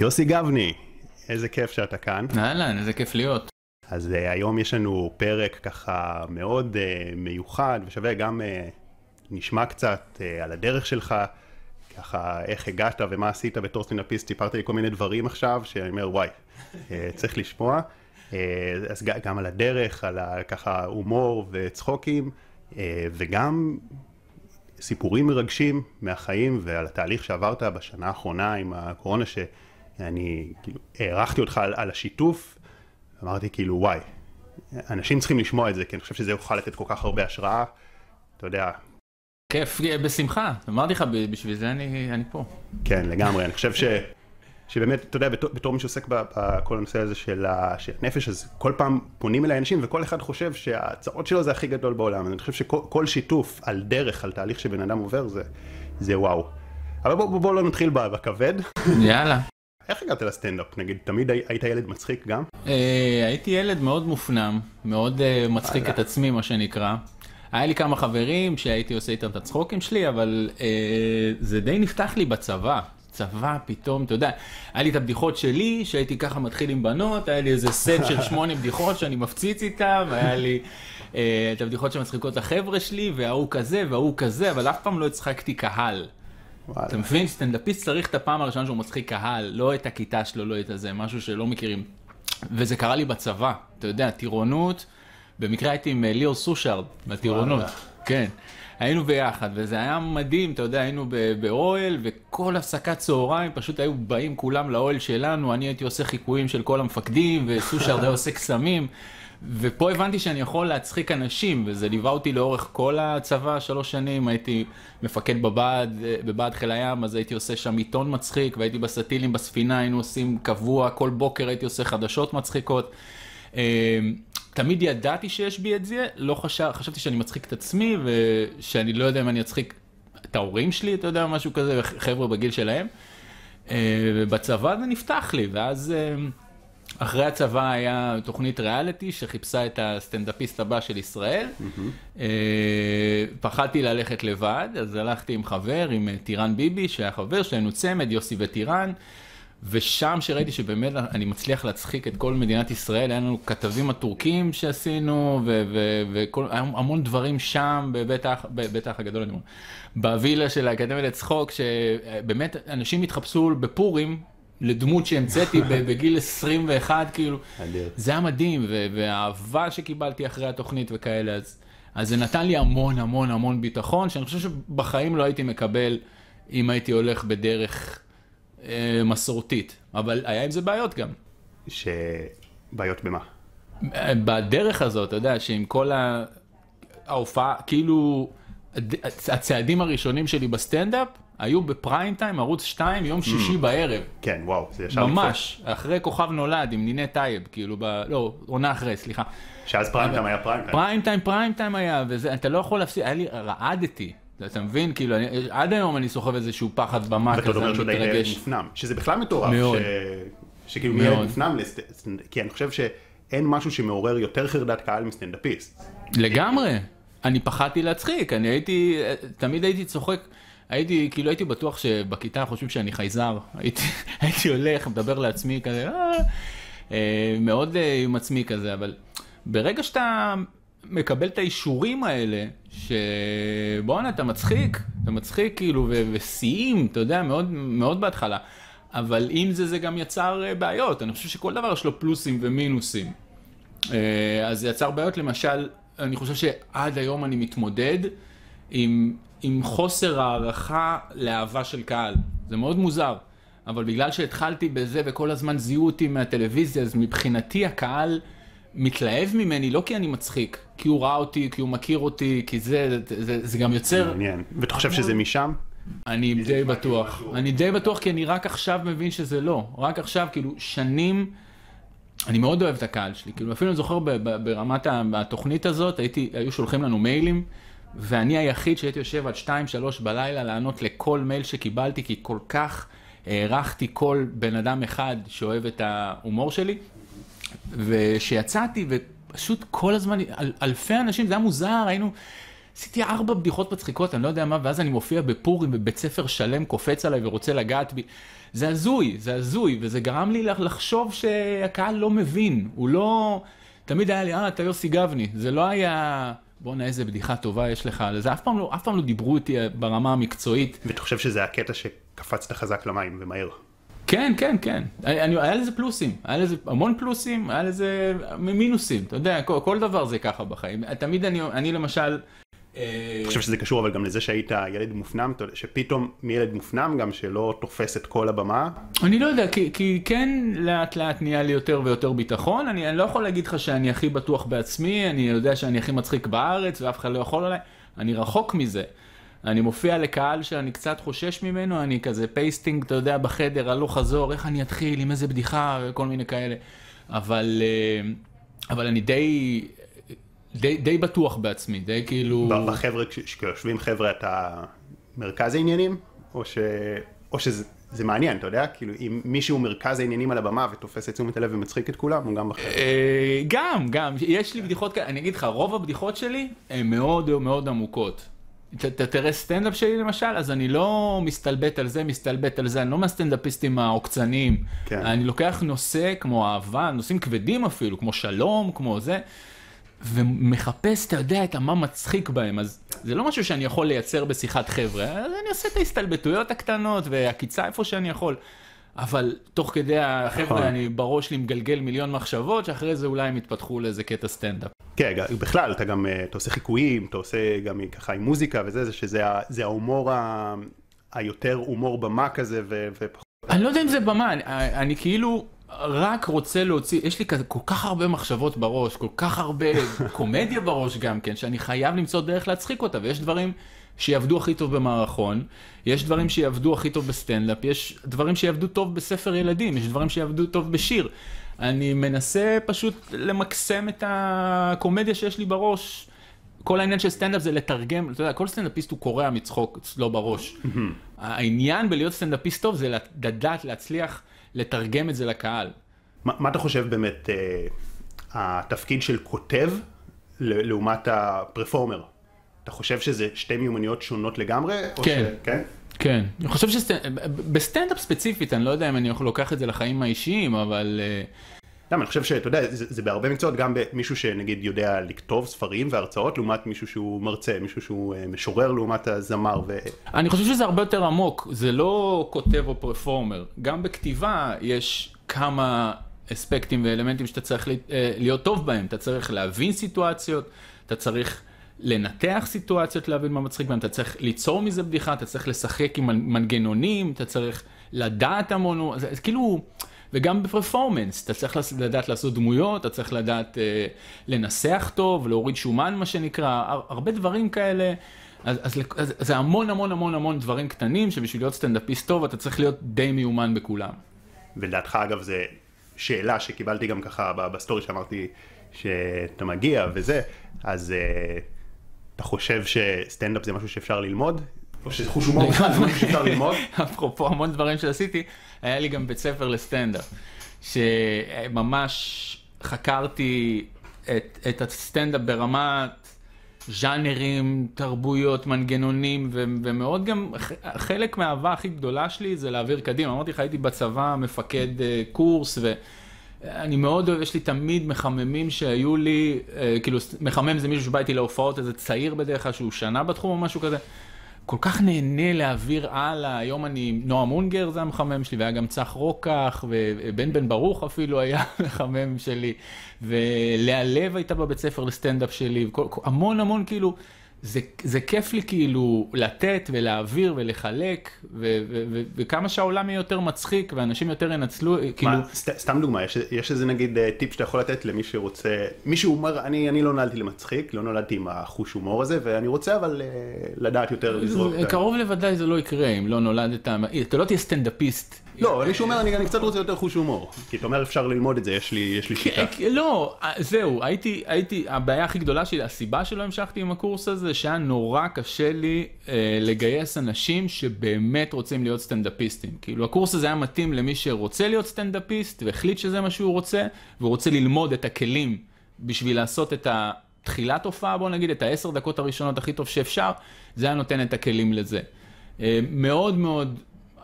יוסי גבני, איזה כיף שאתה כאן. אהלן, איזה כיף להיות. אז uh, היום יש לנו פרק ככה מאוד uh, מיוחד ושווה גם uh, נשמע קצת uh, על הדרך שלך, ככה איך הגעת ומה עשית בתור סטנדאפיסט, סיפרת לי כל מיני דברים עכשיו שאני אומר וואי, uh, צריך לשמוע. Uh, אז גם על הדרך, על ה, ככה הומור וצחוקים uh, וגם סיפורים מרגשים מהחיים ועל התהליך שעברת בשנה האחרונה עם הקורונה שאני כאילו הערכתי אותך על, על השיתוף אמרתי כאילו וואי אנשים צריכים לשמוע את זה כי אני חושב שזה יוכל לתת כל כך הרבה השראה אתה יודע. כיף בשמחה אמרתי לך בשביל זה אני, אני פה. כן לגמרי אני חושב ש... שבאמת, אתה יודע, בתור, בתור מי שעוסק בכל הנושא הזה של הנפש, אז כל פעם פונים אליי אנשים וכל אחד חושב שההצעות שלו זה הכי גדול בעולם. אני חושב שכל שיתוף על דרך, על תהליך שבן אדם עובר, זה, זה וואו. אבל בואו בוא, בוא לא נתחיל בכבד. יאללה. איך הגעת לסטנדאפ? נגיד, תמיד היית ילד מצחיק גם? אה, הייתי ילד מאוד מופנם, מאוד אה, מצחיק את עצמי, מה שנקרא. היה לי כמה חברים שהייתי עושה איתם את הצחוקים שלי, אבל אה, זה די נפתח לי בצבא. צבא פתאום, אתה יודע, היה לי את הבדיחות שלי, שהייתי ככה מתחיל עם בנות, היה לי איזה סט של שמונה בדיחות שאני מפציץ איתם, היה לי אה, את הבדיחות שמצחיקות את החבר'ה שלי, וההוא כזה וההוא כזה, אבל אף פעם לא הצחקתי קהל. אתה מבין? סטנדאפיסט צריך את הפעם הראשונה שהוא מצחיק קהל, לא את הכיתה שלו, לא את הזה, משהו שלא מכירים. וזה קרה לי בצבא, אתה יודע, טירונות, במקרה הייתי עם אה, ליאור סושארד, בטירונות, כן. היינו ביחד, וזה היה מדהים, אתה יודע, היינו באוהל, וכל הפסקת צהריים פשוט היו באים כולם לאוהל שלנו, אני הייתי עושה חיקויים של כל המפקדים, וסושארד היה עושה קסמים, ופה הבנתי שאני יכול להצחיק אנשים, וזה ליווה אותי לאורך כל הצבא, שלוש שנים, הייתי מפקד בבה"ד, בבה"ד חיל הים, אז הייתי עושה שם עיתון מצחיק, והייתי בסטילים בספינה, היינו עושים קבוע, כל בוקר הייתי עושה חדשות מצחיקות. אה, תמיד ידעתי שיש בי את זה, לא חשב, חשבתי שאני מצחיק את עצמי, ושאני לא יודע אם אני אצחיק את ההורים שלי, אתה יודע, משהו כזה, חבר'ה בגיל שלהם. אה, ובצבא זה נפתח לי, ואז אה, אחרי הצבא היה תוכנית ריאליטי שחיפשה את הסטנדאפיסט הבא של ישראל. Mm-hmm. פחדתי ללכת לבד, אז הלכתי עם חבר, עם טירן ביבי, שהיה חבר שלנו צמד, יוסי וטירן. ושם שראיתי שבאמת אני מצליח להצחיק את כל מדינת ישראל, היה לנו כתבים הטורקים שעשינו, והמון דברים שם בבית האח, בבית האח הגדול, אני אומר, בווילה של האקדמיה לצחוק, שבאמת אנשים התחפשו בפורים. לדמות שהמצאתי בגיל 21, כאילו, זה היה מדהים, והאהבה שקיבלתי אחרי התוכנית וכאלה, אז, אז זה נתן לי המון המון המון ביטחון, שאני חושב שבחיים לא הייתי מקבל אם הייתי הולך בדרך אה, מסורתית, אבל היה עם זה בעיות גם. שבעיות במה? בדרך הזאת, אתה יודע, שעם כל ההופעה, כאילו, הצעדים הראשונים שלי בסטנדאפ, היו ב prime time, ערוץ 2, יום שישי mm. בערב. כן, וואו, זה ישר ממש, אחרי כוכב נולד עם נינט טייב, כאילו, ב... לא, עונה אחרי, סליחה. שאז prime time היה prime time. prime time, prime time היה, ואתה לא יכול להפסיד, היה לי, רעדתי. אתה מבין? כאילו, אני, עד היום אני סוחב איזשהו פחד במה כזה, אני מתרגש. ואתה אומר שהוא די מופנם, שזה בכלל מטורף. מאוד. ש... שכאילו מאוד. מופנם, לסט... כי אני חושב שאין משהו שמעורר יותר חרדת קהל מסטנדאפיסט. לגמרי. אני פחדתי להצחיק, אני הייתי, תמיד הייתי צוחק. הייתי, כאילו הייתי בטוח שבכיתה חושבים שאני חייזר, הייתי, הייתי הולך, מדבר לעצמי כזה, אה, אה, מאוד אה, עם עצמי כזה, אבל ברגע שאתה מקבל את האישורים האלה, שבואנה, אתה מצחיק, אתה מצחיק כאילו, ושיאים, אתה יודע, מאוד, מאוד בהתחלה. אבל עם זה, זה גם יצר אה, בעיות. אני חושב שכל דבר יש לו פלוסים ומינוסים. אה, אז זה יצר בעיות, למשל, אני חושב שעד היום אני מתמודד עם, עם חוסר הערכה לאהבה של קהל. זה מאוד מוזר. אבל בגלל שהתחלתי בזה וכל הזמן זיהו אותי מהטלוויזיה, אז מבחינתי הקהל... מתלהב ממני לא כי אני מצחיק, כי הוא ראה אותי, כי הוא מכיר אותי, כי זה, זה, זה, זה גם יוצר... מעניין. ואתה חושב שזה משם? אני די בטוח. אני די בטוח כי אני רק עכשיו מבין שזה לא. רק עכשיו, כאילו, שנים... אני מאוד אוהב את הקהל שלי, כאילו אפילו אני זוכר ברמת התוכנית הזאת, הייתי, היו שולחים לנו מיילים, ואני היחיד שהייתי יושב עד 2-3 בלילה לענות לכל מייל שקיבלתי, כי כל כך הערכתי כל בן אדם אחד שאוהב את ההומור שלי. ושיצאתי, ופשוט כל הזמן, אל, אלפי אנשים, זה היה מוזר, היינו עשיתי ארבע בדיחות מצחיקות, אני לא יודע מה, ואז אני מופיע בפורים בבית ספר שלם, קופץ עליי ורוצה לגעת בי. זה הזוי, זה הזוי, וזה גרם לי לחשוב שהקהל לא מבין, הוא לא... תמיד היה לי, אה, אתה יוסי גבני, זה לא היה... בואנה איזה בדיחה טובה יש לך, זה אף פעם לא, אף פעם לא דיברו איתי ברמה המקצועית. ואתה חושב שזה הקטע שקפצת חזק למים ומהר? כן, כן, כן. אני, היה לזה פלוסים, היה לזה המון פלוסים, היה לזה מינוסים, אתה יודע, כל, כל דבר זה ככה בחיים. תמיד אני, אני למשל... אני חושב שזה קשור אבל גם לזה שהיית ילד מופנם, שפתאום מילד מופנם גם שלא תופס את כל הבמה. אני לא יודע, כי, כי כן לאט לאט נהיה לי יותר ויותר ביטחון, אני, אני לא יכול להגיד לך שאני הכי בטוח בעצמי, אני יודע שאני הכי מצחיק בארץ ואף אחד לא יכול עליי, אני רחוק מזה. אני מופיע לקהל שאני קצת חושש ממנו, אני כזה pacing, אתה יודע, בחדר, הלוך חזור, איך אני אתחיל, עם איזה בדיחה וכל מיני כאלה. אבל, אה, אבל אני די, די, די בטוח בעצמי, די כאילו... בחבר'ה, כשיושבים חבר'ה, אתה מרכז העניינים? או, ש... או שזה זה מעניין, אתה יודע? כאילו, אם מישהו מרכז העניינים על הבמה ותופס את תשומת הלב ומצחיק את כולם, הוא גם בחבר'ה. אה, גם, גם. יש לי בדיחות כאלה, אני אגיד לך, רוב הבדיחות שלי הן מאוד מאוד עמוקות. אתה תראה סטנדאפ שלי למשל, אז אני לא מסתלבט על זה, מסתלבט על זה, אני לא מהסטנדאפיסטים העוקצניים. כן. אני לוקח נושא כמו אהבה, נושאים כבדים אפילו, כמו שלום, כמו זה, ומחפש, אתה יודע, את המה מצחיק בהם, אז זה לא משהו שאני יכול לייצר בשיחת חבר'ה, אז אני עושה את ההסתלבטויות הקטנות והעקיצה איפה שאני יכול. אבל תוך כדי החבר'ה, נכון. אני בראש שלי מגלגל מיליון מחשבות, שאחרי זה אולי הם יתפתחו לאיזה קטע סטנדאפ. כן, בכלל, אתה גם, אה, אתה עושה חיקויים, אתה עושה גם ככה עם מוזיקה וזה, שזה זה ההומור ה... היותר הומור במה כזה ופחות. אני לא יודע אם זה במה, אני, אני כאילו רק רוצה להוציא, יש לי כזה כל כך הרבה מחשבות בראש, כל כך הרבה קומדיה בראש גם כן, שאני חייב למצוא דרך להצחיק אותה, ויש דברים שיעבדו הכי טוב במערכון, יש דברים שיעבדו הכי טוב בסטנדאפ, יש דברים שיעבדו טוב בספר ילדים, יש דברים שיעבדו טוב בשיר. אני מנסה פשוט למקסם את הקומדיה שיש לי בראש. כל העניין של סטנדאפ זה לתרגם, אתה יודע, כל סטנדאפיסט הוא קורע מצחוק אצלו בראש. העניין בלהיות סטנדאפיסט טוב זה לדעת להצליח לתרגם את זה לקהל. מה, מה אתה חושב באמת אה, התפקיד של כותב לעומת הפרפורמר? אתה חושב שזה שתי מיומנויות שונות לגמרי? כן. ש... כן? כן, אני חושב שבסטנדאפ ספציפית, אני לא יודע אם אני לוקח את זה לחיים האישיים, אבל... אה, למה, אני חושב שאתה יודע, זה, זה בהרבה מקצועות, גם מישהו שנגיד יודע לכתוב ספרים והרצאות, לעומת מישהו שהוא מרצה, מישהו שהוא אה, משורר לעומת הזמר. ו... אני חושב שזה הרבה יותר עמוק, זה לא כותב או פרפורמר. גם בכתיבה יש כמה אספקטים ואלמנטים שאתה צריך אה, להיות טוב בהם. אתה צריך להבין סיטואציות, אתה צריך לנתח סיטואציות, להבין מה מצחיק בהם, אתה צריך ליצור מזה בדיחה, אתה צריך לשחק עם מנגנונים, אתה צריך לדעת המון, זה, זה כאילו, וגם בפרפורמנס, אתה צריך לדעת לעשות דמויות, אתה צריך לדעת אה, לנסח טוב, להוריד שומן מה שנקרא, הרבה דברים כאלה. אז, אז, אז זה המון המון המון המון דברים קטנים שבשביל להיות סטנדאפיסט טוב אתה צריך להיות די מיומן בכולם. ולדעתך אגב זה שאלה שקיבלתי גם ככה בסטורי שאמרתי שאתה מגיע וזה, אז אה, אתה חושב שסטנדאפ זה משהו שאפשר ללמוד? או שזה חוש הומור בכלל, זה משהו שאפשר ללמוד? אפרופו המון דברים שעשיתי, היה לי גם בית ספר לסטנדאפ, שממש חקרתי את, את הסטנדאפ ברמת ז'אנרים, תרבויות, מנגנונים, ו- ומאוד גם, חלק מהאהבה הכי גדולה שלי זה להעביר קדימה. אמרתי לך, הייתי בצבא מפקד אה, קורס, ו... אני מאוד אוהב, יש לי תמיד מחממים שהיו לי, אה, כאילו מחמם זה מישהו שבא איתי להופעות, איזה צעיר בדרך כלל שהוא שנה בתחום או משהו כזה. כל כך נהנה להעביר הלאה, היום אני, נועה מונגר זה המחמם שלי, והיה גם צח רוקח, ובן בן ברוך אפילו היה מחמם שלי, ולאה לב הייתה בבית ספר לסטנדאפ שלי, וכל, המון המון כאילו, זה, זה כיף לי כאילו לתת ולהעביר ולחלק, ו, ו, ו, וכמה שהעולם יהיה יותר מצחיק ואנשים יותר ינצלו, כאילו... מה, סת, סתם דוגמה, יש, יש איזה נגיד אה, טיפ שאתה יכול לתת למי שרוצה, מישהו אומר, אני, אני לא נולדתי למצחיק, לא נולדתי עם החוש הומור הזה, ואני רוצה אבל uh, לדעת יותר לזרוק. קרוב לוודאי זה לא יקרה אם לא נולדת, אתה לא תהיה סטנדאפיסט לא, מישהו אומר, אני קצת רוצה יותר חוש הומור. כי אתה אומר, אפשר ללמוד את זה, יש לי שיטה. לא, זהו, הייתי, הבעיה הכי גדולה שלי, הסיבה שלא המשכתי עם הקורס הזה, שהיה נורא קשה לי אה, לגייס אנשים שבאמת רוצים להיות סטנדאפיסטים. כאילו, הקורס הזה היה מתאים למי שרוצה להיות סטנדאפיסט, והחליט שזה מה שהוא רוצה, והוא רוצה ללמוד את הכלים בשביל לעשות את ה... תחילת הופעה, בוא נגיד, את העשר דקות הראשונות הכי טוב שאפשר, זה היה נותן את הכלים לזה. אה, מאוד מאוד,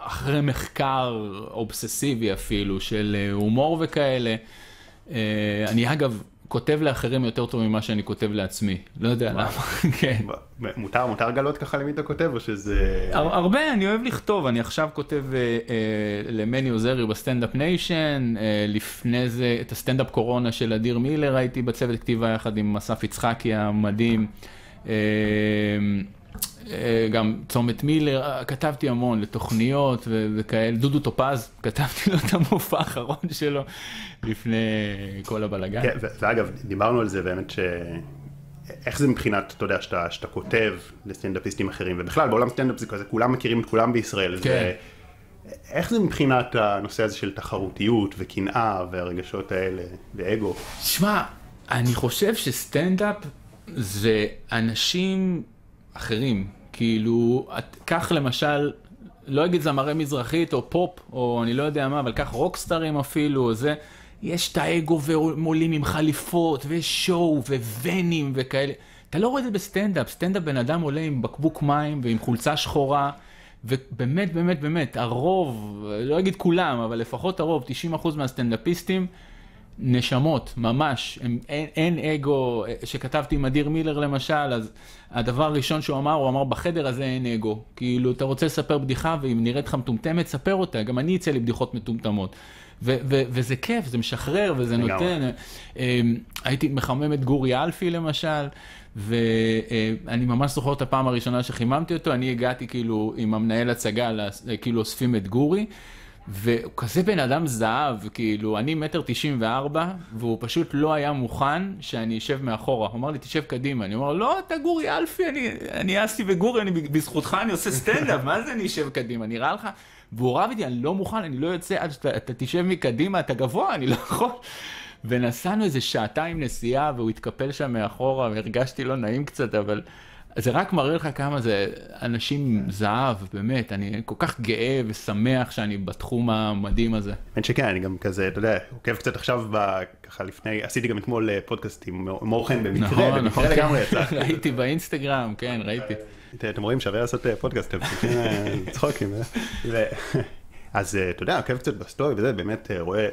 אחרי מחקר אובססיבי אפילו, של אה, הומור וכאלה, אה, אני אגב... כותב לאחרים יותר טוב ממה שאני כותב לעצמי, לא יודע למה, כן. מותר, מותר לגלות ככה למי אתה כותב או שזה... הרבה, אני אוהב לכתוב, אני עכשיו כותב אה, למני עוזרי ב Standup Nation, לפני זה את הסטנדאפ קורונה של אדיר מילר הייתי בצוות כתיבה יחד עם אסף יצחקי המדהים. אה, גם צומת מילר, אה, כתבתי המון לתוכניות וכאלה, דודו טופז, כתבתי לו את המופע האחרון שלו לפני כל הבלאגן. כן, ואגב, דיברנו על זה באמת ש... איך זה מבחינת, אתה יודע, שאתה, שאתה כותב לסטנדאפיסטים אחרים, ובכלל בעולם סטנדאפ זה כזה, כולם מכירים את כולם בישראל. כן. זה, איך זה מבחינת הנושא הזה של תחרותיות וקנאה והרגשות האלה ואגו? שמע, אני חושב שסטנדאפ זה אנשים אחרים. כאילו, קח למשל, לא אגיד זמרי מזרחית או פופ, או אני לא יודע מה, אבל קח רוקסטרים אפילו, או זה, יש את האגו ועולים עם חליפות, ו show, וונים וכאלה. אתה לא רואה את זה בסטנדאפ, סטנדאפ בן אדם עולה עם בקבוק מים ועם חולצה שחורה, ובאמת, באמת, באמת, הרוב, לא אגיד כולם, אבל לפחות הרוב, 90% מהסטנדאפיסטים, נשמות, ממש, הם, אין, אין אגו, שכתבתי עם אדיר מילר למשל, אז הדבר הראשון שהוא אמר, הוא אמר בחדר הזה אין אגו. כאילו, אתה רוצה לספר בדיחה ואם נראית לך מטומטמת, ספר אותה, גם אני אצא לי בדיחות מטומטמות. ו- ו- וזה כיף, זה משחרר וזה נותן. אמ, הייתי מחמם את גורי אלפי למשל, ואני ממש זוכר את הפעם הראשונה שחיממתי אותו, אני הגעתי כאילו עם המנהל הצגה, כאילו אוספים את גורי. והוא כזה בן אדם זהב, כאילו, אני מטר תשעים וארבע, והוא פשוט לא היה מוכן שאני אשב מאחורה. הוא אמר לי, תשב קדימה. אני אומר, לא, אתה גורי אלפי, אני, אני אסי וגורי, אני, בזכותך אני עושה סטנדאפ, מה זה אני אשב קדימה? נראה לך? והוא רב איתי, אני לא מוכן, אני לא יוצא עד שאתה תשב מקדימה, אתה גבוה, אני לא יכול. ונסענו איזה שעתיים נסיעה, והוא התקפל שם מאחורה, והרגשתי לא נעים קצת, אבל... זה רק מראה לך כמה זה אנשים זהב, באמת, אני כל כך גאה ושמח שאני בתחום המדהים הזה. האמת שכן, אני גם כזה, אתה יודע, עוקב קצת עכשיו, ככה לפני, עשיתי גם אתמול אה, פודקאסט עם מורחן במקרה, נכון, במקרה נכון, לגמרי יצא. ראיתי באינסטגרם, כן, ראיתי. אתם רואים, שווה לעשות אה, פודקאסט, אתם צריכים אה, צחוקים. אז אתה יודע, עוקב קצת בסטורי וזה, באמת רואה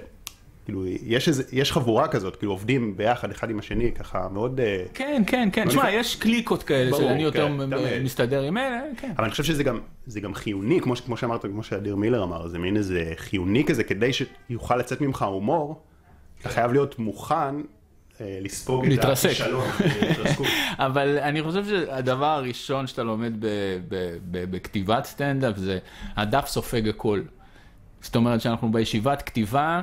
כאילו, יש, איזה, יש חבורה כזאת, כאילו עובדים ביחד אחד עם השני, ככה מאוד... אה, כן, כן, כן, תשמע, נפ... יש קליקות כאלה ברור, שאני יותר כן, מסתדר עם אלה, כן. אבל אני חושב שזה גם, גם חיוני, כמו, כמו שאמרת, כמו שאדיר מילר אמר, זה מין איזה חיוני כזה, כדי שיוכל לצאת ממך הומור, אתה חייב להיות מוכן אה, לספוג את הכישלון. אבל אני חושב שהדבר הראשון שאתה לומד בכתיבת סטנדאפ זה הדף סופג הכל. זאת אומרת שאנחנו בישיבת כתיבה,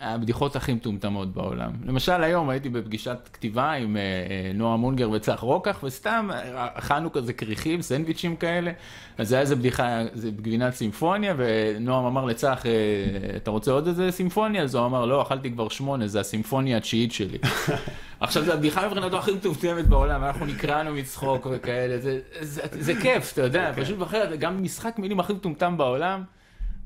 הבדיחות הכי מטומטמות בעולם. למשל היום הייתי בפגישת כתיבה עם אה, אה, נועה מונגר וצח רוקח, וסתם אה, אכלנו כזה כריכים, סנדוויצ'ים כאלה, אז זה היה איזה בדיחה, זה גבינת סימפוניה, ונועם אמר לצח, אתה רוצה עוד איזה סימפוניה? אז הוא אמר, לא, אכלתי כבר שמונה, זה הסימפוניה התשיעית שלי. עכשיו, זו הבדיחה מבחינתו הכי מטומטמת בעולם, אנחנו נקראנו מצחוק וכאלה, זה, זה, זה, זה כיף, אתה יודע, okay. פשוט אחרת, גם משחק מילים הכי מטומטם בעולם.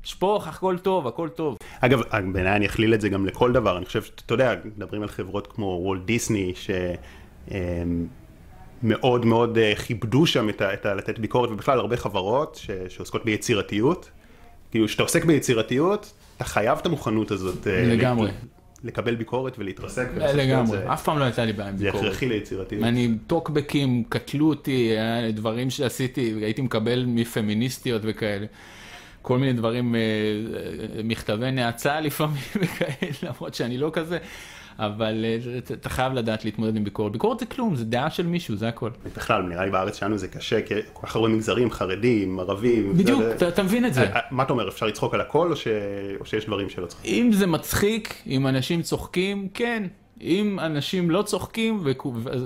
שפוך, הכל טוב, הכל טוב. אגב, בעיניי אני אכליל את זה גם לכל דבר, אני חושב שאתה יודע, מדברים על חברות כמו וולט דיסני, שמאוד מאוד אה, כיבדו שם את ה, את ה... לתת ביקורת, ובכלל הרבה חברות ש, שעוסקות ביצירתיות. כאילו, כשאתה עוסק ביצירתיות, אתה חייב את המוכנות הזאת. אה, לגמרי. לקבל ביקורת ולהתרסק. לגמרי, אף פעם לא יצא לי בעיה עם ביקורת. זה הכרחי ליצירתיות. אני, טוקבקים קטלו אותי, דברים שעשיתי, הייתי מקבל מפמיניסטיות וכאלה. כל מיני דברים, אה, אה, מכתבי נאצה לפעמים וכאלה, למרות שאני לא כזה. אבל אה, אתה חייב לדעת להתמודד עם ביקורת. ביקורת זה כלום, זה דעה של מישהו, זה הכל. בכלל, נראה לי בארץ שלנו זה קשה, כי כל כך הרבה מגזרים, חרדים, ערבים. בדיוק, אתה, אתה מבין את זה. מה אתה אומר, אפשר לצחוק על הכל, או, ש... או שיש דברים שלא צוחקים? אם זה מצחיק, אם אנשים צוחקים, כן. אם אנשים לא צוחקים,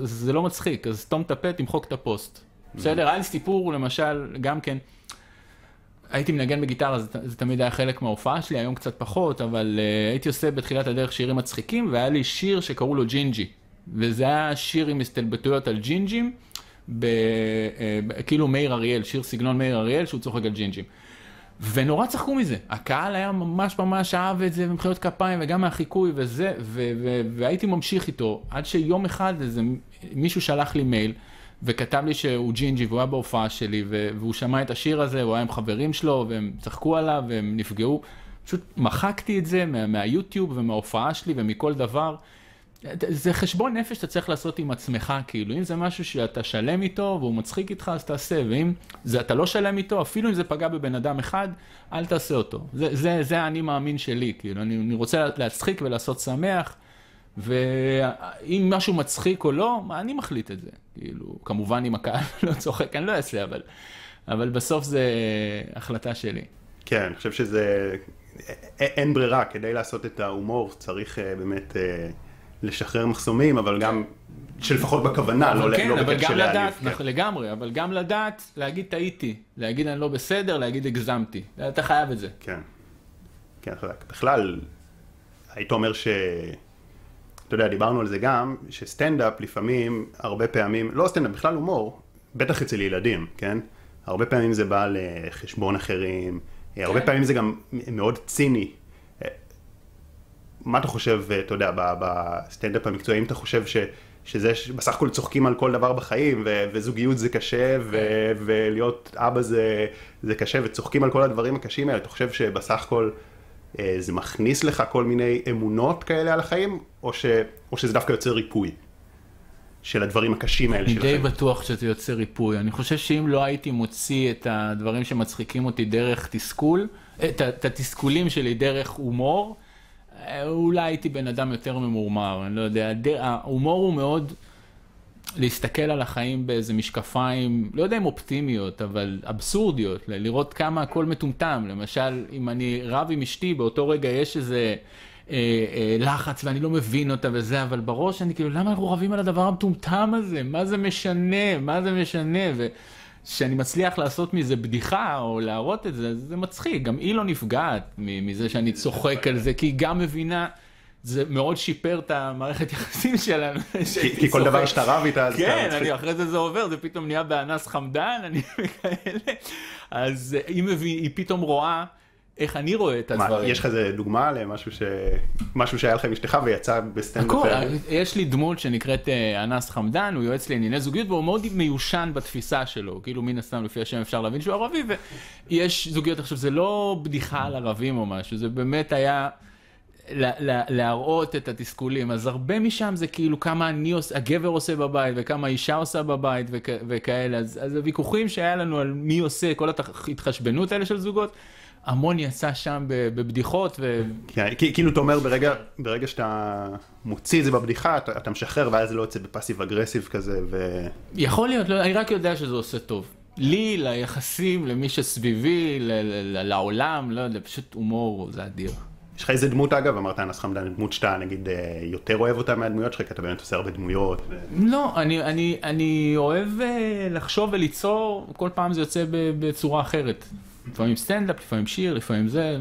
זה לא מצחיק, אז סתום את הפה, תמחוק את הפוסט. בסדר? היה לי סיפור, למשל, גם כן. הייתי מנגן בגיטרה, זה, זה תמיד היה חלק מההופעה שלי, היום קצת פחות, אבל אה, הייתי עושה בתחילת הדרך שירים מצחיקים, והיה לי שיר שקראו לו ג'ינג'י. וזה היה שיר עם הסתלבטויות על ג'ינג'ים, ב, אה, כאילו מאיר אריאל, שיר סגנון מאיר אריאל, שהוא צוחק על ג'ינג'ים. ונורא צחקו מזה, הקהל היה ממש ממש אהב את זה, ומחיאות כפיים, וגם מהחיקוי וזה, ו- ו- והייתי ממשיך איתו, עד שיום אחד איזה מישהו שלח לי מייל, וכתב לי שהוא ג'ינג'י, והוא היה בהופעה שלי, והוא שמע את השיר הזה, הוא היה עם חברים שלו, והם צחקו עליו, והם נפגעו. פשוט מחקתי את זה מה- מהיוטיוב ומההופעה שלי ומכל דבר. זה חשבון נפש שאתה צריך לעשות עם עצמך, כאילו, אם זה משהו שאתה שלם איתו והוא מצחיק איתך, אז תעשה, ואם זה, אתה לא שלם איתו, אפילו אם זה פגע בבן אדם אחד, אל תעשה אותו. זה, זה האני מאמין שלי, כאילו, אני, אני רוצה להצחיק ולעשות שמח, ואם משהו מצחיק או לא, אני מחליט את זה. כאילו, כמובן אם הקהל לא צוחק, אני לא אעשה, אבל, אבל בסוף זה החלטה שלי. כן, אני חושב שזה, אין ברירה, כדי לעשות את ההומור צריך אה, באמת... אה, לשחרר מחסומים, אבל גם, שלפחות בכוונה, לא, כן, לא אבל בקטע של להעליב. לדעת, כן. נכון, לגמרי, אבל גם לדעת, להגיד טעיתי, להגיד אני לא בסדר, להגיד הגזמתי. אתה חייב את זה. כן. כן, חזק. בכלל, היית אומר ש... אתה יודע, דיברנו על זה גם, שסטנדאפ לפעמים, הרבה פעמים, לא סטנדאפ, בכלל הומור, בטח אצל ילדים, כן? הרבה פעמים זה בא לחשבון אחרים, הרבה כן. פעמים זה גם מאוד ציני. מה אתה חושב, אתה יודע, בסטנדאפ המקצועי, אם אתה חושב ש... שזה בסך הכל צוחקים על כל דבר בחיים, ו- וזוגיות זה קשה, ו- ולהיות אבא זה, זה קשה, וצוחקים על כל הדברים הקשים האלה, אתה חושב שבסך הכל אה, זה מכניס לך כל מיני אמונות כאלה על החיים, או, ש- או שזה דווקא יוצר ריפוי של הדברים הקשים האלה אני של די? בטוח שזה יוצר ריפוי. אני חושב שאם לא הייתי מוציא את הדברים שמצחיקים אותי דרך תסכול, את, ה- את התסכולים שלי דרך הומור, אה, אולי הייתי בן אדם יותר ממורמר, אני לא יודע. ההומור הוא מאוד להסתכל על החיים באיזה משקפיים, לא יודע אם אופטימיות, אבל אבסורדיות, לראות כמה הכל מטומטם. למשל, אם אני רב עם אשתי, באותו רגע יש איזה... אה, אה, לחץ ואני לא מבין אותה וזה, אבל בראש אני כאילו, למה אנחנו רבים על הדבר המטומטם הזה? מה זה משנה? מה זה משנה? וכשאני מצליח לעשות מזה בדיחה או להראות את זה, זה מצחיק. גם היא לא נפגעת מזה שאני צוחק על זה, כי היא גם מבינה, זה מאוד שיפר את המערכת יחסים שלנו. כי, כל דבר. שאתה רב איתה, אז כן. אני, אחרי זה זה עובר, זה פתאום נהיה באנס חמדן, אני וכאלה. אז אה, היא, פתאום רואה איך אני רואה את מה, הדברים. יש לך איזה דוגמה למשהו ש... משהו שהיה לך עם אשתך ויצא בסטנדאפ? הכל, אה, יש לי דמות שנקראת אה, אנס חמדן, הוא יועץ לענייני זוגיות והוא מאוד מיושן בתפיסה שלו, כאילו מן הסתם לפי השם אפשר להבין שהוא ערבי, ויש זוגיות, עכשיו זה לא בדיחה על ערבים או משהו, זה באמת היה להראות את התסכולים, אז הרבה משם זה כאילו כמה אני עושה, הגבר עושה בבית וכמה האישה עושה בבית וכ, וכאלה, אז, אז הוויכוחים שהיה לנו על מי עושה, כל ההתחשבנות האלה של זוגות, המון יצא שם בבדיחות, ו... כן, כי- כאילו אתה אומר ברגע, ברגע שאתה מוציא את זה בבדיחה, אתה, אתה משחרר ואז זה לא יוצא בפאסיב אגרסיב כזה, ו... יכול להיות, לא, אני רק יודע שזה עושה טוב. לי, ליחסים, למי שסביבי, ל- ל- לעולם, לא יודע, פשוט הומור זה אדיר. יש לך איזה דמות אגב, אמרת אנס חמדן, דמות שאתה נגיד אה, יותר אוהב אותה מהדמויות שלך, כי אתה באמת עושה הרבה דמויות. ו... לא, אני, אני, אני אוהב אה, לחשוב וליצור, כל פעם זה יוצא בצורה אחרת. לפעמים סטנדאפ, לפעמים שיר, לפעמים זה.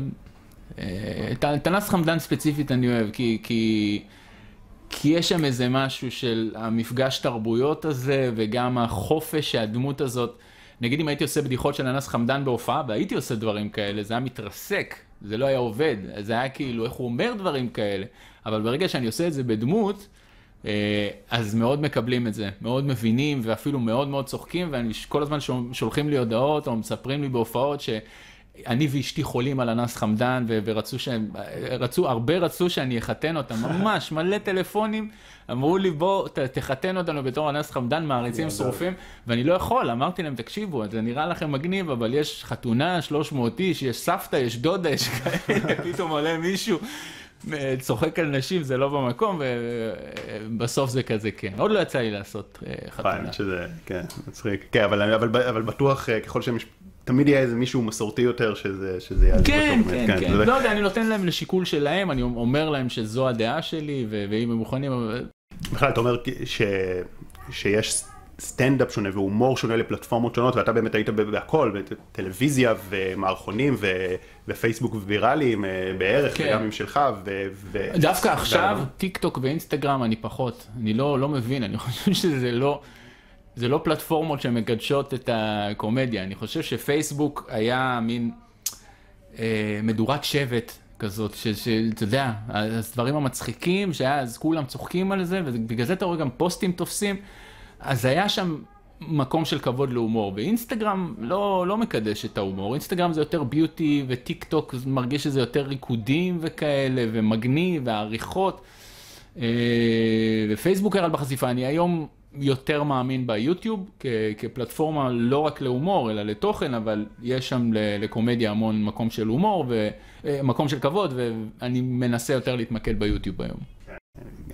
אה, את הנס חמדן ספציפית אני אוהב, כי, כי, כי יש שם איזה משהו של המפגש תרבויות הזה, וגם החופש שהדמות הזאת, נגיד אם הייתי עושה בדיחות של אנס חמדן בהופעה, והייתי עושה דברים כאלה, זה היה מתרסק, זה לא היה עובד, זה היה כאילו, איך הוא אומר דברים כאלה, אבל ברגע שאני עושה את זה בדמות, אה, אז מאוד מקבלים את זה, מאוד מבינים ואפילו מאוד מאוד צוחקים, ואני ש- כל הזמן שול- שולחים לי הודעות או מספרים לי בהופעות שאני ואשתי חולים על אנס חמדן ורצו שהם, רצו, הרבה רצו שאני אחתן אותם, ממש מלא טלפונים, אמרו לי בוא ת- תחתן אותנו בתור אנס חמדן, מעריצים שרופים, ואני לא יכול, אמרתי להם תקשיבו, זה נראה לכם מגניב, אבל יש חתונה, 300 איש, יש סבתא, יש דודה, יש כאלה, פתאום עולה מישהו. צוחק על נשים זה לא במקום ובסוף זה כזה כן עוד לא יצא לי לעשות אה, חתונה. שזה, כן, מצחיק. כן, אבל, אבל, אבל בטוח אה, ככל שהם... תמיד יהיה איזה מישהו מסורתי יותר שזה, שזה יעזור. כן כן כן זה- לא יודע אני נותן להם לשיקול שלהם אני אומר להם שזו הדעה שלי ואם הם מוכנים בכלל, אתה אומר ש... שיש סטנדאפ שונה והומור שונה לפלטפורמות שונות, ואתה באמת היית בהכל, בטלוויזיה ומערכונים ו... ופייסבוק ויראליים אה, בערך, כן. וגם עם שלך. ו... ו... דווקא עכשיו טיק טוק ואינסטגרם אני פחות אני לא לא מבין אני חושב שזה לא. זה לא פלטפורמות שמקדשות את הקומדיה, אני חושב שפייסבוק היה מין, אה, מדורת שבט כזאת, שאתה יודע, הדברים המצחיקים, שאז כולם צוחקים על זה, ובגלל זה אתה רואה גם פוסטים תופסים, אז היה שם מקום של כבוד להומור, ואינסטגרם לא, לא מקדש את ההומור, אינסטגרם זה יותר beauty, וטיק טוק מרגיש שזה יותר ריקודים וכאלה, ומגניב, ועריכות, אה, ופייסבוק ירד בחשיפה, אני היום יותר מאמין ביוטיוב כ- כפלטפורמה לא רק להומור אלא לתוכן, אבל יש שם לקומדיה המון מקום של הומור ומקום אה, של כבוד, ואני מנסה יותר להתמקד ביוטיוב היום.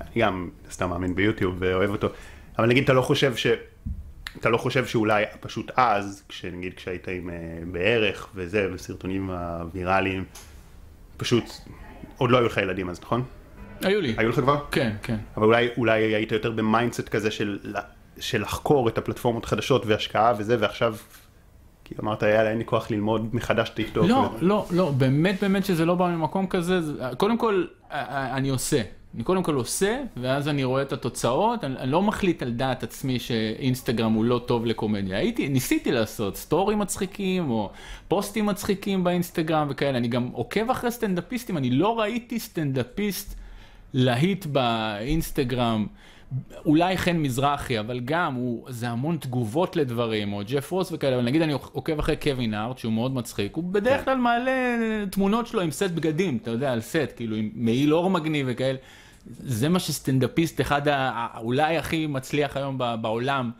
אני גם סתם מאמין ביוטיוב ואוהב אותו, אבל נגיד אתה לא חושב ש... אתה לא חושב שאולי פשוט אז, כשנגיד כשהיית עם uh, בערך וזה, וסרטונים הוויראליים, פשוט עוד לא היו לך ילדים אז, נכון? היו לי. היו לך כבר? כן, כן. אבל אולי, אולי היית יותר ב mindset כזה של, של לחקור את הפלטפורמות החדשות והשקעה וזה, ועכשיו, כי אמרת, יאללה, אין לי כוח ללמוד מחדש טיקטוק. לא. לא, לא, באמת, באמת שזה לא בא ממקום כזה. קודם כל, אני עושה. אני קודם כל עושה, ואז אני רואה את התוצאות, אני, אני לא מחליט על דעת עצמי שאינסטגרם הוא לא טוב לקומדיה. הייתי, ניסיתי לעשות סטורים מצחיקים, או פוסטים מצחיקים באינסטגרם וכאלה, אני גם עוקב אחרי סטנדאפיסטים, אני לא ראיתי סטנדאפיסט להיט באינסטגרם, אולי חן מזרחי, אבל גם, הוא, זה המון תגובות לדברים, או ג'ף רוס וכאלה, אבל נגיד אני עוקב אחרי קווין הארט, שהוא מאוד מצחיק, הוא בדרך כלל מעלה תמונות שלו עם סט בגדים, אתה יודע, על סט, כאילו עם מעיל אור מגניב וכאלה. זה מה שסטנדאפיסט אחד, אולי הכי מצליח היום בעולם.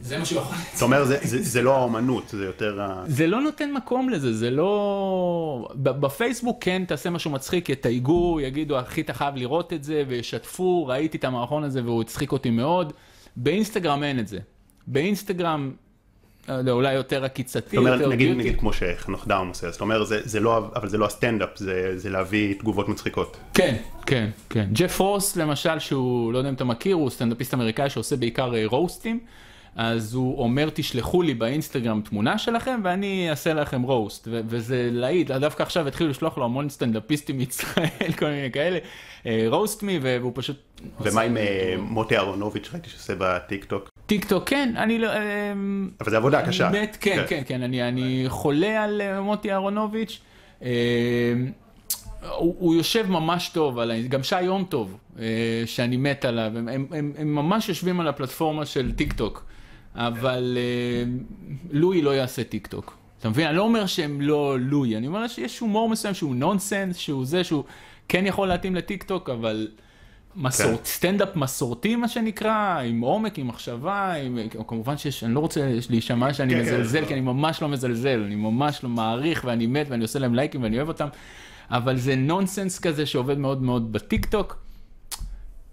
זה מה שהוא יכול זאת אומרת, זה, זה, זה לא האומנות, זה יותר ה... זה לא נותן מקום לזה, זה לא... בפייסבוק כן תעשה משהו מצחיק, יתייגו, יגידו, אחי, אתה חייב לראות את זה, וישתפו, ראיתי את המערכון הזה והוא הצחיק אותי מאוד. באינסטגרם אין את זה. באינסטגרם, לא, אולי יותר עקיצתי, זאת אומרת, נגיד, נגיד כמו שחנוך דאום עושה, זאת אומרת, זה, זה לא, אבל זה לא הסטנדאפ, זה, זה להביא תגובות מצחיקות. כן, כן, כן. ג'ף רוס, למשל, שהוא, לא יודע אם אתה מכיר, הוא סטנדאפיסט אמריקאי שעושה בעיקר רוסטים. Uh, אז הוא אומר, תשלחו לי באינסטגרם תמונה שלכם ואני אעשה לכם roast. וזה להיט, דווקא עכשיו התחילו לשלוח לו המון סטנדאפיסטים מישראל, כל מיני כאלה, roast me, והוא פשוט... ומה עם אה, מוטי אהרונוביץ', ראיתי שעושה בטיק טוק? טיק טוק, כן, אני לא... אמ, אבל זה עבודה קשה. באמת, כן, כן, כן, כן, אני, אני חולה על אה, מוטי אהרונוביץ'. הוא, הוא יושב ממש טוב עליי, גם שי יום טוב, אה, שאני מת עליו, הם, הם, הם, הם ממש יושבים על הפלטפורמה של טיק טוק. אבל אה, לואי לא יעשה טיק טוק. אתה מבין? אני לא אומר שהם לא לואי, אני אומר שיש הומור מסוים שהוא נונסנס, שהוא זה, שהוא כן יכול להתאים לטיק טוק, אבל מסורת, כן. סטנדאפ מסורתי מה שנקרא, עם עומק, עם מחשבה, עם, כמובן שיש, אני לא רוצה להישמע שאני כן, כן מזלזל, כן, כי אני ממש לא מזלזל, אני ממש לא מעריך ואני מת ואני עושה להם לייקים ואני אוהב אותם, אבל זה נונסנס כזה שעובד מאוד מאוד בטיק טוק.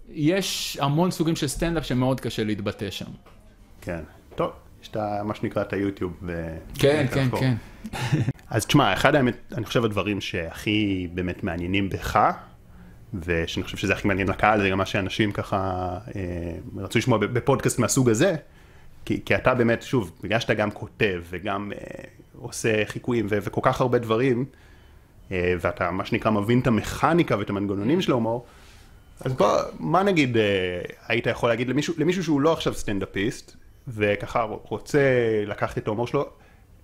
יש המון סוגים של סטנדאפ שמאוד קשה להתבטא שם. כן. טוב, יש את מה שנקרא את היוטיוב. כן, כן, כן. אז תשמע, אחד האמת, אני חושב הדברים שהכי באמת מעניינים בך, ושאני חושב שזה הכי מעניין לקהל, זה גם מה שאנשים ככה אה, רצו לשמוע בפודקאסט מהסוג הזה, כי, כי אתה באמת, שוב, בגלל שאתה גם כותב וגם אה, עושה חיקויים ו- וכל כך הרבה דברים, אה, ואתה מה שנקרא מבין את המכניקה ואת המנגנונים של ההומור, אז בוא, מה נגיד אה, היית יכול להגיד למישהו, למישהו שהוא לא עכשיו סטנדאפיסט, וככה רוצה לקחת את ההומור שלו,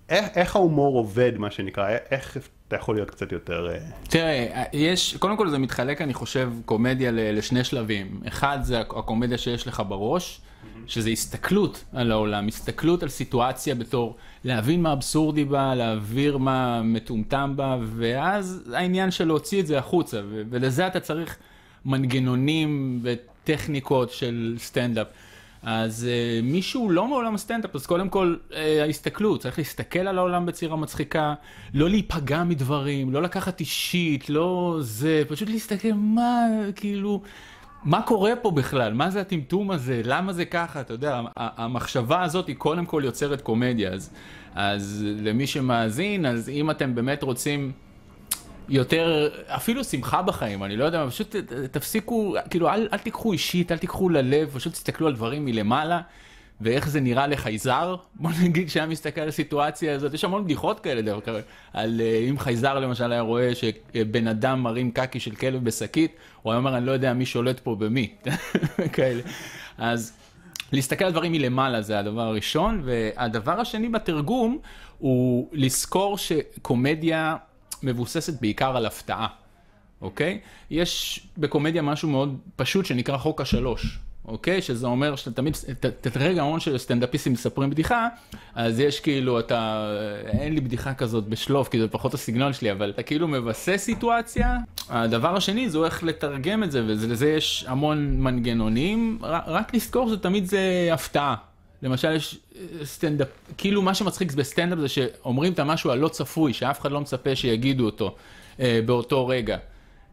איך, איך ההומור עובד, מה שנקרא, איך אתה יכול להיות קצת יותר... אה, תראה, יש, קודם כל זה מתחלק, אני חושב, קומדיה לשני שלבים. אחד זה הקומדיה שיש לך בראש, שזה הסתכלות על העולם, הסתכלות על סיטואציה בתור להבין מה אבסורדי בה, להעביר מה מטומטם בה, ואז העניין של להוציא את זה החוצה, ולזה אתה צריך מנגנונים וטכניקות של סטנדאפ. אז uh, מישהו לא מעולם הסטנדאפ, אז קודם כל uh, ההסתכלות, צריך להסתכל על העולם בצורה מצחיקה, לא להיפגע מדברים, לא לקחת אישית, לא זה, פשוט להסתכל מה, כאילו, מה קורה פה בכלל, מה זה הטמטום הזה, למה זה ככה, אתה יודע, המחשבה הזאת היא קודם כל יוצרת קומדיה, אז, אז למי שמאזין, אז אם אתם באמת רוצים... יותר, אפילו שמחה בחיים, אני לא יודע, פשוט תפסיקו, כאילו, אל, אל תיקחו אישית, אל תיקחו ללב, פשוט תסתכלו על דברים מלמעלה, ואיך זה נראה לחייזר. בוא נגיד, כשהיה מסתכל על הסיטואציה הזאת, יש המון בדיחות כאלה, אגב, על uh, אם חייזר למשל היה רואה שבן אדם מרים קקי של כלב בשקית, הוא היה אומר, אני לא יודע מי שולט פה במי, כאלה. אז להסתכל על דברים מלמעלה זה הדבר הראשון, והדבר השני בתרגום הוא לזכור שקומדיה... מבוססת בעיקר על הפתעה, אוקיי? יש בקומדיה משהו מאוד פשוט שנקרא חוק השלוש. אוקיי? שזה אומר שאתה תמיד, תראה גם המון של סטנדאפיסטים מספרים בדיחה, אז יש כאילו, אתה, אין לי בדיחה כזאת בשלוף, כי זה פחות הסגנון שלי, אבל אתה כאילו מבסס סיטואציה. הדבר השני זה איך לתרגם את זה, ולזה יש המון מנגנונים, רק לזכור שתמיד זה הפתעה. למשל יש אה, סטנדאפ, כאילו מה שמצחיק בסטנדאפ זה שאומרים את המשהו הלא צפוי, שאף אחד לא מצפה שיגידו אותו אה, באותו רגע.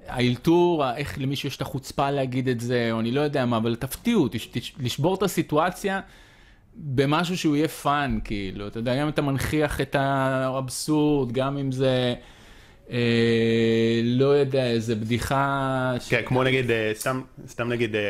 האלתור, איך למישהו יש את החוצפה להגיד את זה, או אני לא יודע מה, אבל תפתיעו, לשבור את הסיטואציה במשהו שהוא יהיה fun, כאילו, אתה יודע, גם אם אתה מנכיח את האבסורד, גם אם זה... אה, לא יודע, איזה בדיחה... כן. כמו נגיד, אה, סתם, סתם נגיד, אה,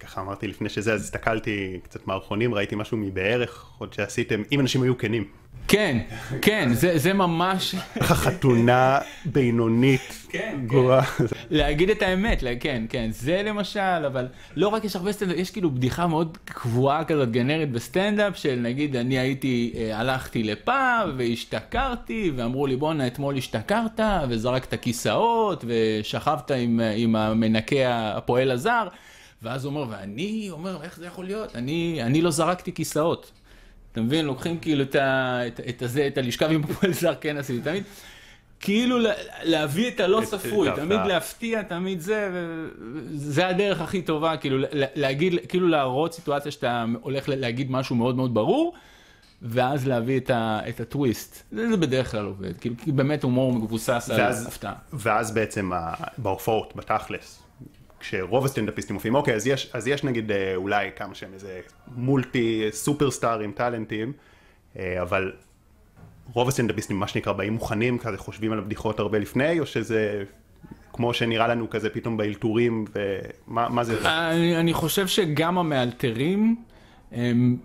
ככה אמרתי לפני שזה, אז הסתכלתי קצת מערכונים, ראיתי משהו מבערך, עוד שעשיתם, אם אנשים היו כנים. כן, כן, זה, זה ממש... חתונה בינונית, כן, גרועה. כן. להגיד את האמת, כן, כן, זה למשל, אבל לא רק יש הרבה סטנדאפ, יש כאילו בדיחה מאוד קבועה כזאת, גנרית בסטנדאפ, של נגיד, אני הייתי, אה, הלכתי לפאב והשתכרתי, ואמרו לי, בואנה, אתמול השתכרת, וזרקת כיסאות, ושכבת עם, עם המנקה הפועל הזר. ואז הוא אומר, ואני אומר, איך זה יכול להיות? אני, אני לא זרקתי כיסאות. אתה מבין? לוקחים כאילו את, ה, את, את, הזה, את הלשכב עם הפועל זר, כן עשיתי, תמיד. כאילו להביא את הלא צפוי, תמיד להפתיע, תמיד זה, זה הדרך הכי טובה, כאילו להגיד, כאילו להראות סיטואציה שאתה הולך להגיד משהו מאוד מאוד ברור, ואז להביא את, ה, את הטוויסט. זה, זה בדרך כלל עובד, כאילו באמת הומור מבוסס על הפתעה. ואז בעצם בהופעות, בתכלס, כשרוב הסטנדאפיסטים מופיעים, אוקיי, אז יש, אז יש נגיד אה, אולי כמה שהם איזה מולטי סופרסטארים, טאלנטים, אה, אבל רוב הסטנדאפיסטים, מה שנקרא, באים מוכנים, כזה חושבים על הבדיחות הרבה לפני, או שזה כמו שנראה לנו כזה פתאום באלתורים, ומה זה? אני, אני חושב שגם המאלתרים, הם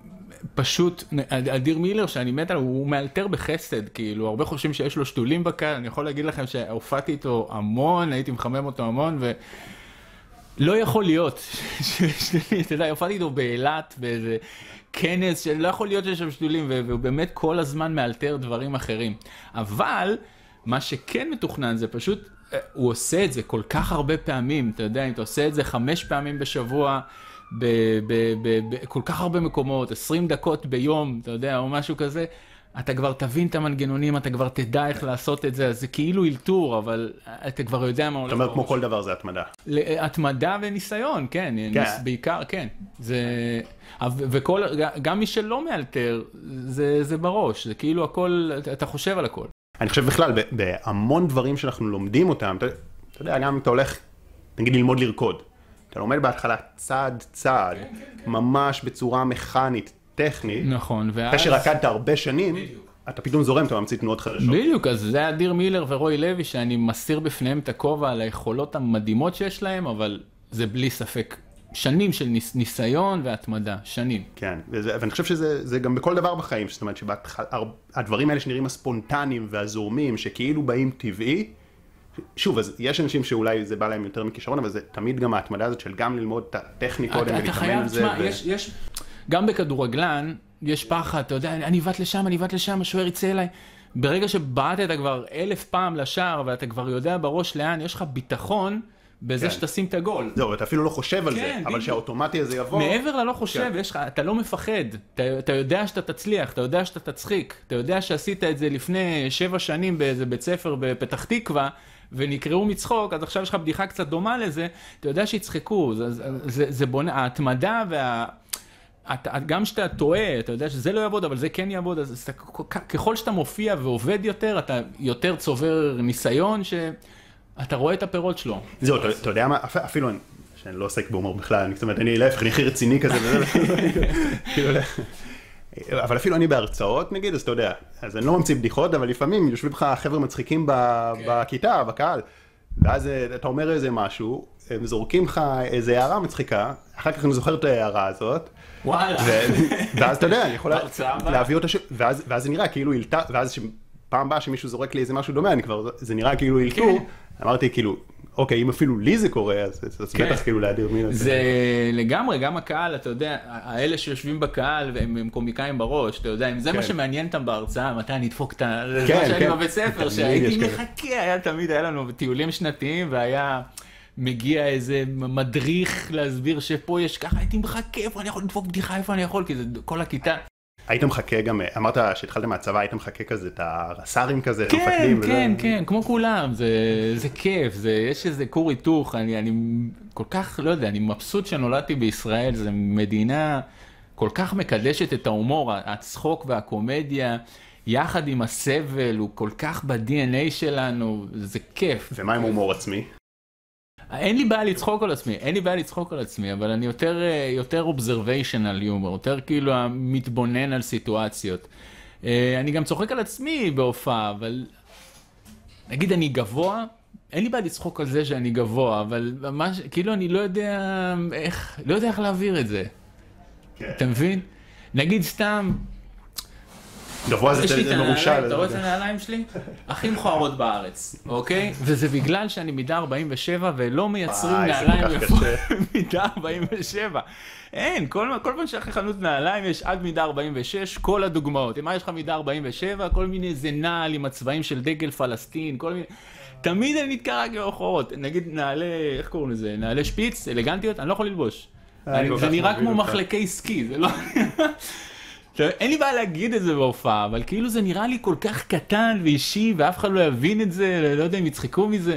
פשוט, אדיר מילר שאני מת עליו, הוא מאלתר בחסד, כאילו, הרבה חושבים שיש לו שתולים בקהל, אני יכול להגיד לכם שהופעתי איתו המון, הייתי מחמם אותו המון, ו... לא יכול להיות, אתה יודע, הופעתי איתו באילת באיזה כנס שלא יכול להיות שיש שם שתולים, והוא באמת כל הזמן מאלתר דברים אחרים. אבל מה שכן מתוכנן זה פשוט, אה, הוא עושה את זה כל כך הרבה פעמים, אתה יודע, אם אתה עושה את זה חמש פעמים בשבוע, בכל כך הרבה מקומות, עשרים דקות ביום, אתה יודע, או משהו כזה. אתה כבר תבין את המנגנונים, אתה כבר תדע איך לעשות את זה, זה כאילו אלתור, אבל אתה כבר יודע מה הולך. אתה אומר כמו כל דבר זה התמדה. התמדה וניסיון, כן, כן. בעיקר, כן. זה... וכל, גם מי שלא מאלתר, זה, זה בראש, זה כאילו הכל, אתה חושב על הכל. אני חושב בכלל, בהמון דברים שאנחנו לומדים אותם, אתה, אתה יודע, גם אם אתה הולך, נגיד ללמוד לרקוד, אתה לומד בהתחלה צעד צעד, כן, כן, כן. ממש בצורה מכנית, טכני, נכון, ואז... אחרי שרקדת הרבה שנים, בדיוק. אתה פתאום זורם, אתה ממציא תנועות חדשות. בדיוק, אז זה אדיר מילר ורוי לוי, שאני מסיר בפניהם את הכובע על היכולות המדהימות שיש להם, אבל זה בלי ספק שנים של ניס, ניסיון והתמדה, שנים. כן, וזה, ואני חושב שזה גם בכל דבר בחיים, זאת אומרת שהדברים האלה שנראים הספונטניים והזורמים, שכאילו באים טבעי, שוב, אז יש אנשים שאולי זה בא להם יותר מכישרון, אבל זה תמיד גם ההתמדה הזאת של גם ללמוד את הטכני קודם ולהתאמן על זה. אתה חייב, תשמע, ו... יש, יש... גם בכדורגלן, יש פחד, אתה יודע, אני אבעט לשם, אני אבעט לשם, השוער יצא אליי. ברגע שבעטת כבר אלף פעם לשער, ואתה כבר יודע בראש לאן, יש לך ביטחון. בזה כן. שתשים את הגול. זהו, אתה אפילו לא חושב על כן, זה, אבל שהאוטומטי הזה יבוא. מעבר ללא חושב, כן. יש לך, אתה לא מפחד, אתה, אתה יודע שאתה תצליח, אתה יודע שאתה תצחיק, אתה יודע שעשית את זה לפני שבע שנים באיזה בית ספר בפתח תקווה, ונקראו מצחוק, אז עכשיו יש לך בדיחה קצת דומה לזה, אתה יודע שיצחקו, זה, זה, זה, זה בונה, ההתמדה וה... אתה, גם כשאתה טועה, אתה יודע שזה לא יעבוד, אבל זה כן יעבוד, אז אתה, ככל שאתה מופיע ועובד יותר, אתה יותר צובר ניסיון, שאתה רואה את הפירות שלו. זהו, אתה, אתה יודע מה, אפילו אני, שאני לא עוסק בהומור בכלל, אני, זאת אומרת, אני להפך, אני הכי רציני כזה, כאילו, אבל אפילו אני בהרצאות נגיד, אז אתה יודע, אז אני לא ממציא בדיחות, אבל לפעמים יושבים לך חבר'ה מצחיקים כן. בכיתה, בקהל, ואז אה, אתה אומר איזה משהו, הם זורקים לך איזה הערה מצחיקה, אחר כך אני זוכר את ההערה הזאת. וואלה. ואז אתה יודע, אני יכול להביא אותה, ואז, ואז זה נראה כאילו אילתה, ואז פעם הבאה שמישהו זורק לי איזה משהו דומה, אני כבר, זה נראה כאילו אילתור. כן. אמרתי כאילו, אוקיי, אם אפילו לי זה קורה, אז, אז כן. בטח כאילו להדיר מין. זה לגמרי, גם הקהל, אתה יודע, האלה שיושבים בקהל והם הם קומיקאים בראש, אתה יודע, אם זה מה כן. שמעניין אותם בהרצאה, מתי אני אדפוק את ה... זה כן, מה שאני כן. בבית ספר, שהייתי. מחכה, היה תמיד, היה לנו טיולים שנתיים והיה... מגיע איזה מדריך להסביר שפה יש ככה, הייתי מחכה איפה אני יכול לדפוק בדיחה, איפה אני יכול, כי זה כל הכיתה. היית מחכה גם, אמרת שהתחלת מהצבא, היית מחכה כזה את הרס"רים כזה, כן, המפקדים, וזה- כן, כן, כמו כולם, זה, זה כיף, זה, יש איזה כור היתוך, אני, אני כל כך, לא יודע, אני מבסוט שנולדתי בישראל, זו מדינה כל כך מקדשת את ההומור, הצחוק והקומדיה, יחד עם הסבל, הוא כל כך ב-DNA שלנו, זה כיף. ומה עם הומור עצמי? אין לי בעיה לצחוק על עצמי, אין לי בעיה לצחוק על עצמי, אבל אני יותר, אה, יותר observational humor, יותר כאילו מתבונן על סיטואציות. אה, אני גם צוחק על עצמי בהופעה, אבל נגיד אני גבוה, אין לי בעיה לצחוק על זה שאני גבוה, אבל ממש, כאילו אני לא יודע איך, לא יודע איך להעביר את זה, כן. אתה מבין? נגיד סתם, גבוה זה יש לי את זה מרושע. הנעליים, אתה רואה את הנעליים שלי? הכי מכוערות בארץ, אוקיי? וזה בגלל שאני מידה 47 ולא מייצרים נעליים יפות. מידה 47. אין, כל כל פעם שהולך לחנות נעליים יש עד מידה 46, כל הדוגמאות. מה יש לך מידה 47? כל מיני איזה נעל עם הצבעים של דגל פלסטין, כל מיני... תמיד אני נתקע רק במכוערות. נגיד נעלי, איך קוראים לזה? נעלי שפיץ, אלגנטיות, אני לא יכול ללבוש. זה נראה כמו. מחלקי סקי, זה לא... עכשיו, אין לי בעיה להגיד את זה בהופעה, אבל כאילו זה נראה לי כל כך קטן ואישי, ואף אחד לא יבין את זה, לא יודע אם יצחקו מזה.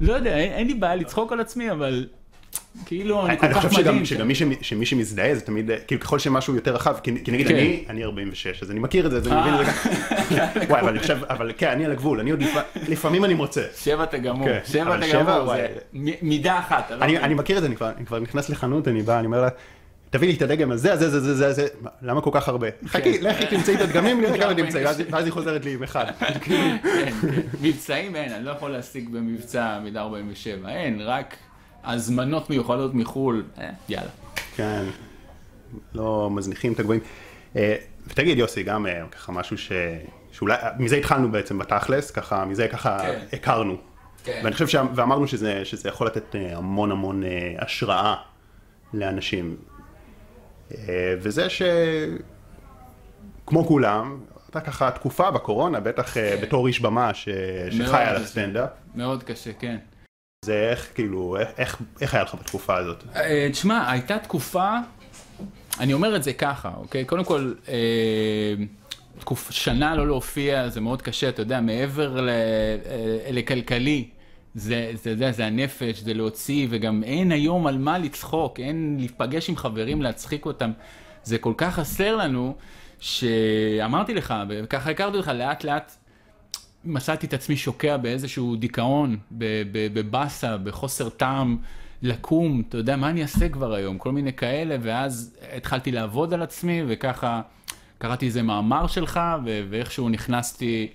לא יודע, אין, אין לי בעיה לצחוק על עצמי, אבל כאילו, אני כל אני כך חושב מדהים. שגם, שגם מי, שמ, שמי שמזדהה זה תמיד, כאילו ככל שמשהו יותר רחב, כי, כי נגיד כן. אני, אני 46, אז אני מכיר את זה, אז אני מבין את זה גם. וואי, אבל אני חושב, אבל כן, אני על הגבול, אני עוד לפ... לפעמים אני מוצא. שבע אתה גמור, כן, שבע אתה גמור. זה מידה אחת. אני, מבין. אני מכיר את זה, אני כבר, אני כבר נכנס לחנות, אני בא, אני אומר לה, תביא לי את הדגם הזה, הזה, הזה, הזה, הזה, מה, למה כל כך הרבה? חכי, לכי תמצאי את הדגמים, לי גם תמצאי, ואז היא חוזרת לי עם אחד. כן, כן. מבצעים אין, אני לא יכול להשיג במבצע מידה 47, אין, רק הזמנות מיוחדות מחו"ל, אה, יאללה. כן, לא מזניחים את הגבוהים. אה, ותגיד יוסי, גם אה, ככה משהו ש... שאולי, מזה התחלנו בעצם בתכלס, ככה, מזה ככה כן. הכרנו. כן. ואני חושב ש... ואמרנו שזה, שזה יכול לתת המון המון אה, השראה לאנשים. אה, וזה ש... כמו כולם, הייתה ככה תקופה בקורונה, בטח אה, כן. בתור איש במה ש... שחי על קשה. הסטנדאפ. מאוד קשה, כן. זה איך, כאילו, איך, איך, איך היה לך בתקופה הזאת? אה, תשמע, הייתה תקופה, אני אומר את זה ככה, אוקיי? קודם כל, אה, תקופ, שנה לא להופיע זה מאוד קשה, אתה יודע, מעבר ל, לכלכלי, זה, זה, זה, זה הנפש, זה להוציא, וגם אין היום על מה לצחוק, אין להיפגש עם חברים, להצחיק אותם. זה כל כך חסר לנו, שאמרתי לך, וככה הכרתי אותך לאט לאט. מצאתי את עצמי שוקע באיזשהו דיכאון, בבאסה, בחוסר טעם לקום, אתה יודע, מה אני אעשה כבר היום? כל מיני כאלה, ואז התחלתי לעבוד על עצמי, וככה קראתי איזה מאמר שלך, ואיכשהו נכנסתי,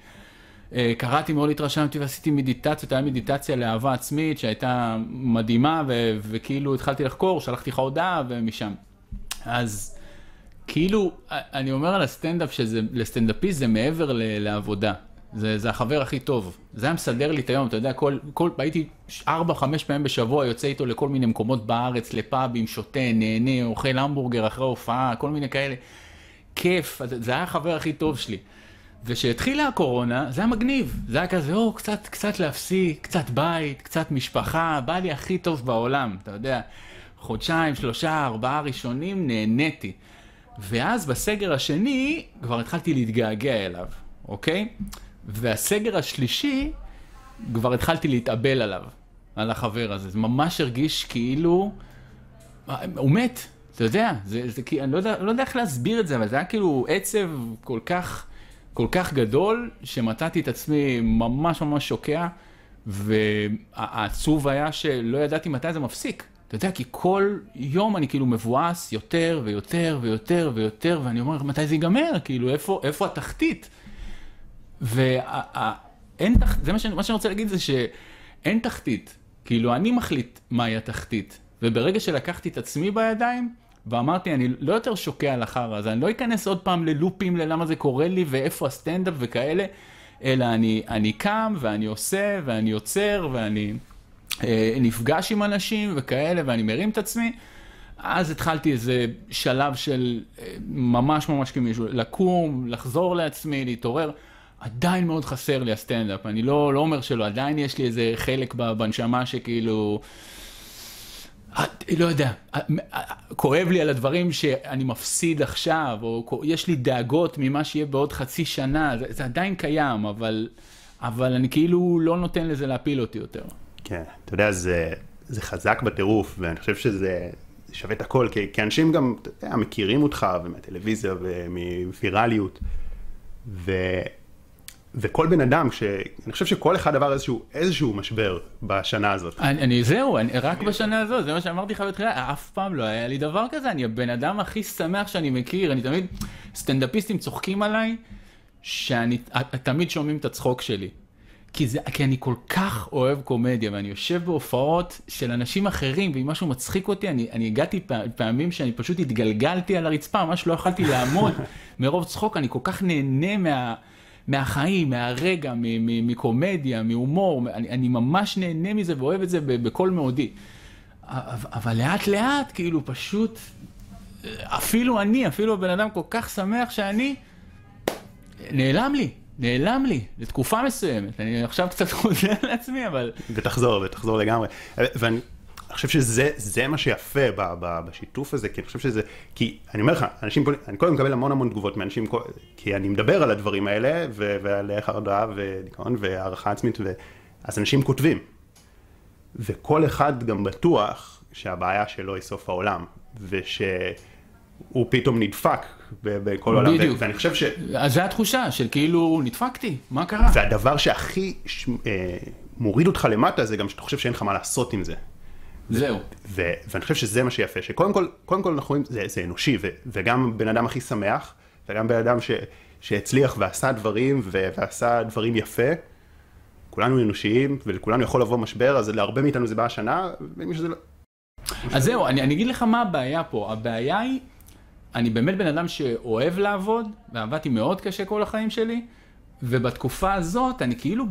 קראתי, מאוד התרשמתי ועשיתי מדיטציות, היה מדיטציה לאהבה עצמית שהייתה מדהימה, ו- וכאילו התחלתי לחקור, שלחתי לך הודעה, ומשם. אז כאילו, אני אומר על הסטנדאפ שזה, לסטנדאפיסט זה מעבר ל- לעבודה. זה, זה החבר הכי טוב. זה היה מסדר לי את היום, אתה יודע, כל, כל, הייתי ארבע, חמש פעמים בשבוע יוצא איתו לכל מיני מקומות בארץ, לפאבים, שותה, נהנה, אוכל המבורגר אחרי הופעה, כל מיני כאלה. כיף, זה היה החבר הכי טוב שלי. וכשהתחילה הקורונה, זה היה מגניב. זה היה כזה, או, קצת, קצת להפסיק, קצת בית, קצת משפחה, בא לי הכי טוב בעולם, אתה יודע. חודשיים, שלושה, ארבעה ראשונים, נהניתי. ואז בסגר השני, כבר התחלתי להתגעגע אליו, אוקיי? והסגר השלישי, כבר התחלתי להתאבל עליו, על החבר הזה. זה ממש הרגיש כאילו, הוא מת, אתה יודע, זה, זה אני לא יודע, לא יודע איך להסביר את זה, אבל זה היה כאילו עצב כל כך, כל כך גדול, שמצאתי את עצמי ממש ממש שוקע, והעצוב היה שלא ידעתי מתי זה מפסיק. אתה יודע, כי כל יום אני כאילו מבואס יותר ויותר ויותר ויותר, ואני אומר, מתי זה ייגמר? כאילו, איפה, איפה התחתית? ואין תחתית, זה מה שאני, מה שאני רוצה להגיד זה שאין תחתית. כאילו, אני מחליט מהי התחתית. וברגע שלקחתי את עצמי בידיים, ואמרתי, אני לא יותר שוקע על החרא הזה, אני לא אכנס עוד פעם ללופים ללמה זה קורה לי ואיפה הסטנדאפ וכאלה, אלא אני, אני קם ואני עושה ואני יוצר ואני... אה, נפגש עם אנשים וכאלה, ואני מרים את עצמי, אז התחלתי איזה שלב של אה, ממש ממש כמישהו, לקום, לחזור לעצמי, להתעורר. עדיין מאוד חסר לי הסטנדאפ, אני לא, לא אומר שלא, עדיין יש לי איזה חלק בנשמה שכאילו... לא יודע, כואב לי על הדברים שאני מפסיד עכשיו, או יש לי דאגות ממה שיהיה בעוד חצי שנה, זה, זה עדיין קיים, אבל, אבל אני כאילו לא נותן לזה להפיל אותי יותר. כן, אתה יודע, זה, זה חזק בטירוף, ואני חושב שזה שווה את הכל, כי, כי אנשים גם, אתה יודע, מכירים אותך, ומהטלוויזיה ומווירליות, ו... וכל בן אדם, ש... אני חושב שכל אחד עבר איזשהו, איזשהו משבר בשנה הזאת. אני, אני זהו, אני, רק בשנה הזאת, זה מה שאמרתי לך בתחילה, אף פעם לא היה לי דבר כזה, אני הבן אדם הכי שמח שאני מכיר, אני תמיד, סטנדאפיסטים צוחקים עליי, שאני, תמיד שומעים את הצחוק שלי. כי, זה, כי אני כל כך אוהב קומדיה, ואני יושב בהופעות של אנשים אחרים, ואם משהו מצחיק אותי, אני, אני הגעתי פעמים שאני פשוט התגלגלתי על הרצפה, ממש לא יכלתי לעמוד מרוב צחוק, אני כל כך נהנה מה... מהחיים, מהרגע, מקומדיה, מהומור, אני, אני ממש נהנה מזה ואוהב את זה בכל מאודי. אבל לאט לאט, כאילו פשוט, אפילו אני, אפילו הבן אדם כל כך שמח שאני, נעלם לי, נעלם לי, לתקופה מסוימת. אני עכשיו קצת חוזר לעצמי, אבל... ותחזור, ותחזור לגמרי. ואני אני חושב שזה מה שיפה ב, ב, בשיתוף הזה, כי אני חושב שזה, כי אני אומר לך, אנשים, אני קודם מקבל המון המון תגובות מאנשים, כי אני מדבר על הדברים האלה, ו, ועל חרדה ודיכאון והערכה עצמית, ו, אז אנשים כותבים. וכל אחד גם בטוח שהבעיה שלו היא סוף העולם, ושהוא פתאום נדפק בכל העולם, בדיוק. ואני חושב ש... אז זו התחושה של כאילו נדפקתי, מה קרה? והדבר שהכי ש... אה, מוריד אותך למטה זה גם שאתה חושב שאין לך מה לעשות עם זה. זהו. ו- ואני חושב שזה מה שיפה, שקודם כל, קודם כל אנחנו רואים, זה, זה אנושי, ו- וגם בן אדם הכי שמח, וגם בן אדם ש- שהצליח ועשה דברים, ו- ועשה דברים יפה, כולנו אנושיים, ולכולנו יכול לבוא משבר, אז להרבה מאיתנו זה בא השנה, ומי שזה לא... אז זהו, אני, אני אגיד לך מה הבעיה פה, הבעיה היא, אני באמת בן אדם שאוהב לעבוד, ועבדתי מאוד קשה כל החיים שלי, ובתקופה הזאת אני כאילו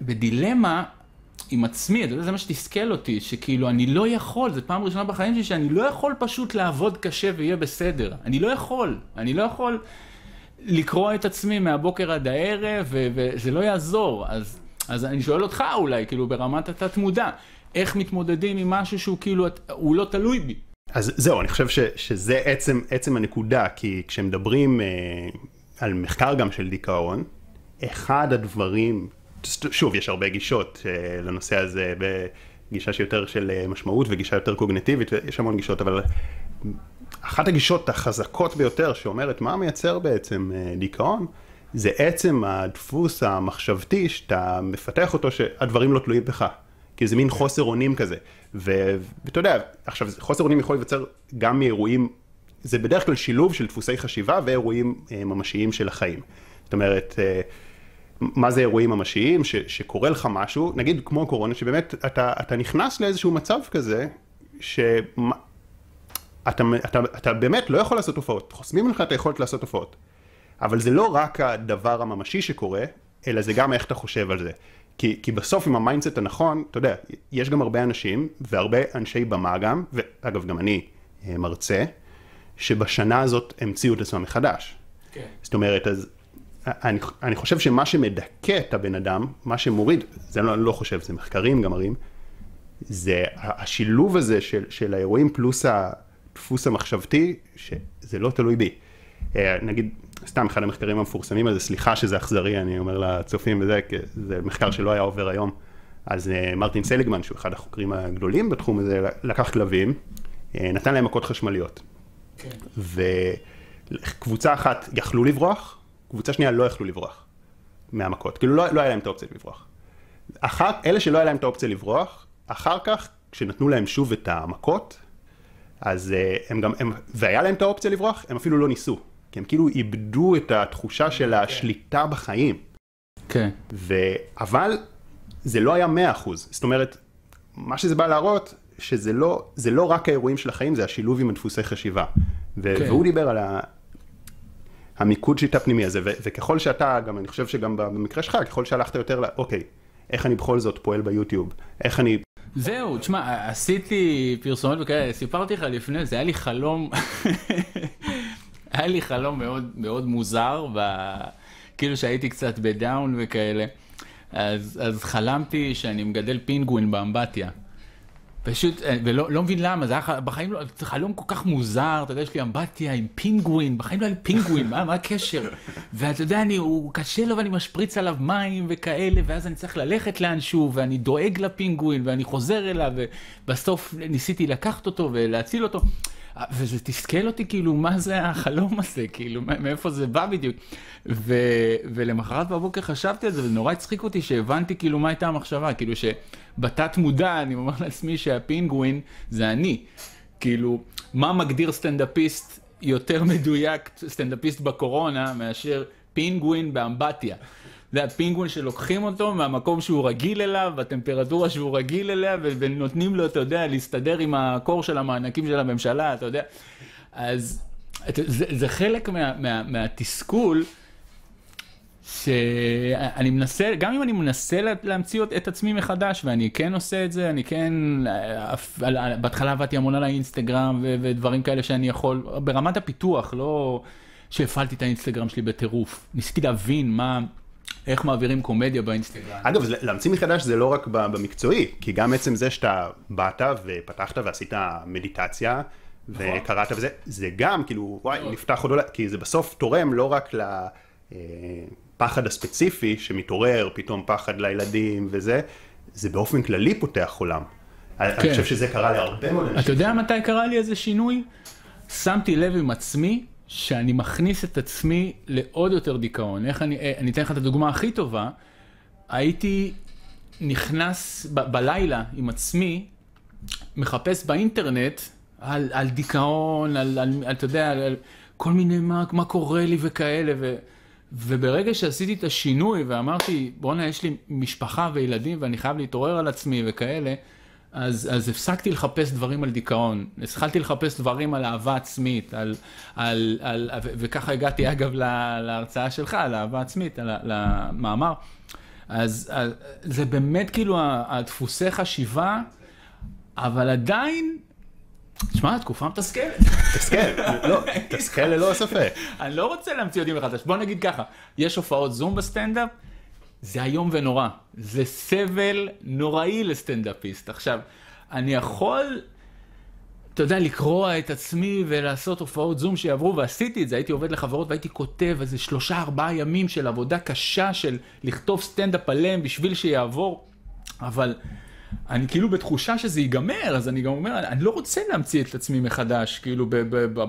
בדילמה עם עצמי, אתה יודע, זה מה שתסכל אותי, שכאילו אני לא יכול, זו פעם ראשונה בחיים שלי שאני לא יכול פשוט לעבוד קשה ויהיה בסדר. אני לא יכול, אני לא יכול לקרוע את עצמי מהבוקר עד הערב, וזה לא יעזור. אז, אז אני שואל אותך אולי, כאילו ברמת התת מודע, איך מתמודדים עם משהו שהוא כאילו, הוא לא תלוי בי. אז זהו, אני חושב ש, שזה עצם, עצם הנקודה, כי כשמדברים אה, על מחקר גם של דיכאון, אחד הדברים שוב, יש הרבה גישות אה, לנושא הזה, בגישה שיותר של אה, משמעות וגישה יותר קוגנטיבית, ויש המון גישות, אבל אחת הגישות החזקות ביותר שאומרת מה מייצר בעצם אה, דיכאון, זה עצם הדפוס המחשבתי שאתה מפתח אותו שהדברים לא תלויים בך. כי זה מין חוסר אונים כזה. ואתה יודע, עכשיו חוסר אונים יכול להיווצר גם מאירועים, זה בדרך כלל שילוב של דפוסי חשיבה ואירועים ממשיים של החיים. זאת אומרת, מה זה אירועים ממשיים, ש, שקורה לך משהו, נגיד כמו קורונה, שבאמת אתה, אתה נכנס לאיזשהו מצב כזה, שאתה אתה, אתה, אתה באמת לא יכול לעשות הופעות, חוסמים לך את היכולת לעשות הופעות. אבל זה לא רק הדבר הממשי שקורה, אלא זה גם איך אתה חושב על זה. כי, כי בסוף עם ה mindset הנכון, אתה יודע, יש גם הרבה אנשים, והרבה אנשי במה גם, ואגב גם אני אה, מרצה, שבשנה הזאת המציאו את עצמם מחדש. כן. זאת אומרת, אז אני, אני חושב שמה שמדכא את הבן אדם, מה שמוריד, זה לא, אני לא חושב, זה מחקרים גם מראים, זה השילוב הזה של, של האירועים פלוס הדפוס המחשבתי, שזה לא תלוי בי. אה, נגיד, סתם אחד המחקרים המפורסמים הזה, סליחה שזה אכזרי, אני אומר לצופים וזה, כי זה מחקר שלא היה עובר היום. אז אה, מרטין סליגמן, שהוא אחד החוקרים הגדולים בתחום הזה, לקח כלבים, אה, נתן להם מכות חשמליות. כן. וקבוצה אחת יכלו לברוח, קבוצה שנייה לא יכלו לברוח מהמכות, כאילו לא, לא היה להם את האופציה לברוח. אחר, אלה שלא היה להם את האופציה לברוח, אחר כך, כשנתנו להם שוב את המכות, אז uh, הם גם, הם, והיה להם את האופציה לברוח, הם אפילו לא ניסו. כי הם כאילו איבדו את התחושה של השליטה בחיים. כן. ו... אבל זה לא היה מאה אחוז. זאת אומרת, מה שזה בא להראות, שזה לא, זה לא רק האירועים של החיים, זה השילוב עם הדפוסי חשיבה. ו... כן. והוא דיבר על ה... המיקוד שיטה פנימי הזה, ו- וככל שאתה, גם אני חושב שגם במקרה שלך, ככל שהלכת יותר ל... אוקיי, איך אני בכל זאת פועל ביוטיוב, איך אני זהו, תשמע, עשיתי פרסומות וכאלה, סיפרתי לך לפני, זה היה לי חלום, היה לי חלום מאוד מאוד מוזר, ו... כאילו שהייתי קצת בדאון וכאלה, אז, אז חלמתי שאני מגדל פינגווין באמבטיה. פשוט, אה, ולא לא מבין למה, זה היה בחיים לא, זה חלום כל כך מוזר, אתה יודע, יש לי אמבטיה עם פינגווין, בחיים לא היה לי פינגווין, מה, מה הקשר? ואתה יודע, אני, הוא קשה לו ואני משפריץ עליו מים וכאלה, ואז אני צריך ללכת לאנשהו, ואני דואג לפינגווין, ואני חוזר אליו, ובסוף ניסיתי לקחת אותו ולהציל אותו. וזה תסכל אותי, כאילו, מה זה החלום הזה, כאילו, מאיפה זה בא בדיוק. ו, ולמחרת בבוקר חשבתי על זה, וזה נורא הצחיק אותי שהבנתי, כאילו, מה הייתה המחשבה, כאילו, שבתת מודע אני אומר לעצמי שהפינגווין זה אני. כאילו, מה מגדיר סטנדאפיסט יותר מדויק, סטנדאפיסט בקורונה, מאשר פינגווין באמבטיה. זה הפינגווין שלוקחים אותו מהמקום שהוא רגיל אליו, בטמפרטורה שהוא רגיל אליה, ונותנים לו, אתה יודע, להסתדר עם הקור של המענקים של הממשלה, אתה יודע. אז זה, זה חלק מה, מה, מהתסכול. שאני מנסה, גם אם אני מנסה להמציא את עצמי מחדש, ואני כן עושה את זה, אני כן, בהתחלה עבדתי המון על האינסטגרם ודברים כאלה שאני יכול, ברמת הפיתוח, לא שהפעלתי את האינסטגרם שלי בטירוף. ניסיתי להבין מה, איך מעבירים קומדיה באינסטגרם. אגב, להמציא מחדש זה לא רק במקצועי, כי גם עצם זה שאתה באת ופתחת ועשית מדיטציה, נכון. וקראת וזה, זה גם כאילו, וואי, נכון. נפתח עוד עולם, כי זה בסוף תורם לא רק לפחד הספציפי שמתעורר, פתאום פחד לילדים וזה, זה באופן כללי פותח עולם. אני כן. חושב שזה קרה להרבה מאוד אנשים. אתה יודע מתי קרה לי איזה שינוי? שמתי לב עם עצמי שאני מכניס את עצמי לעוד יותר דיכאון. איך אני, אה, אני אתן לך את הדוגמה הכי טובה, הייתי נכנס ב, בלילה עם עצמי, מחפש באינטרנט על, על דיכאון, על, על, על, אתה יודע, על, על כל מיני מה, מה קורה לי וכאלה, ו, וברגע שעשיתי את השינוי ואמרתי, בואנה, יש לי משפחה וילדים ואני חייב להתעורר על עצמי וכאלה, אז, אז הפסקתי לחפש דברים על דיכאון, התחלתי לחפש דברים על אהבה עצמית, על, על, על, וככה הגעתי אגב להרצאה שלך, על אהבה עצמית, על, למאמר. אז, אז זה באמת כאילו הדפוסי חשיבה, אבל עדיין, תשמע, תקופה מתסכלת. מתסכל, לא, מתסכל ללא ספק. אני לא רוצה להמציא אותי מחדש, בוא נגיד ככה, יש הופעות זום בסטנדאפ, זה איום ונורא. זה סבל נוראי לסטנדאפיסט. עכשיו, אני יכול, אתה יודע, לקרוע את עצמי ולעשות הופעות זום שיעברו, ועשיתי את זה, הייתי עובד לחברות והייתי כותב איזה שלושה ארבעה ימים של עבודה קשה של לכתוב סטנדאפ עליהם בשביל שיעבור, אבל... אני כאילו בתחושה שזה ייגמר, אז אני גם אומר, אני לא רוצה להמציא את עצמי מחדש, כאילו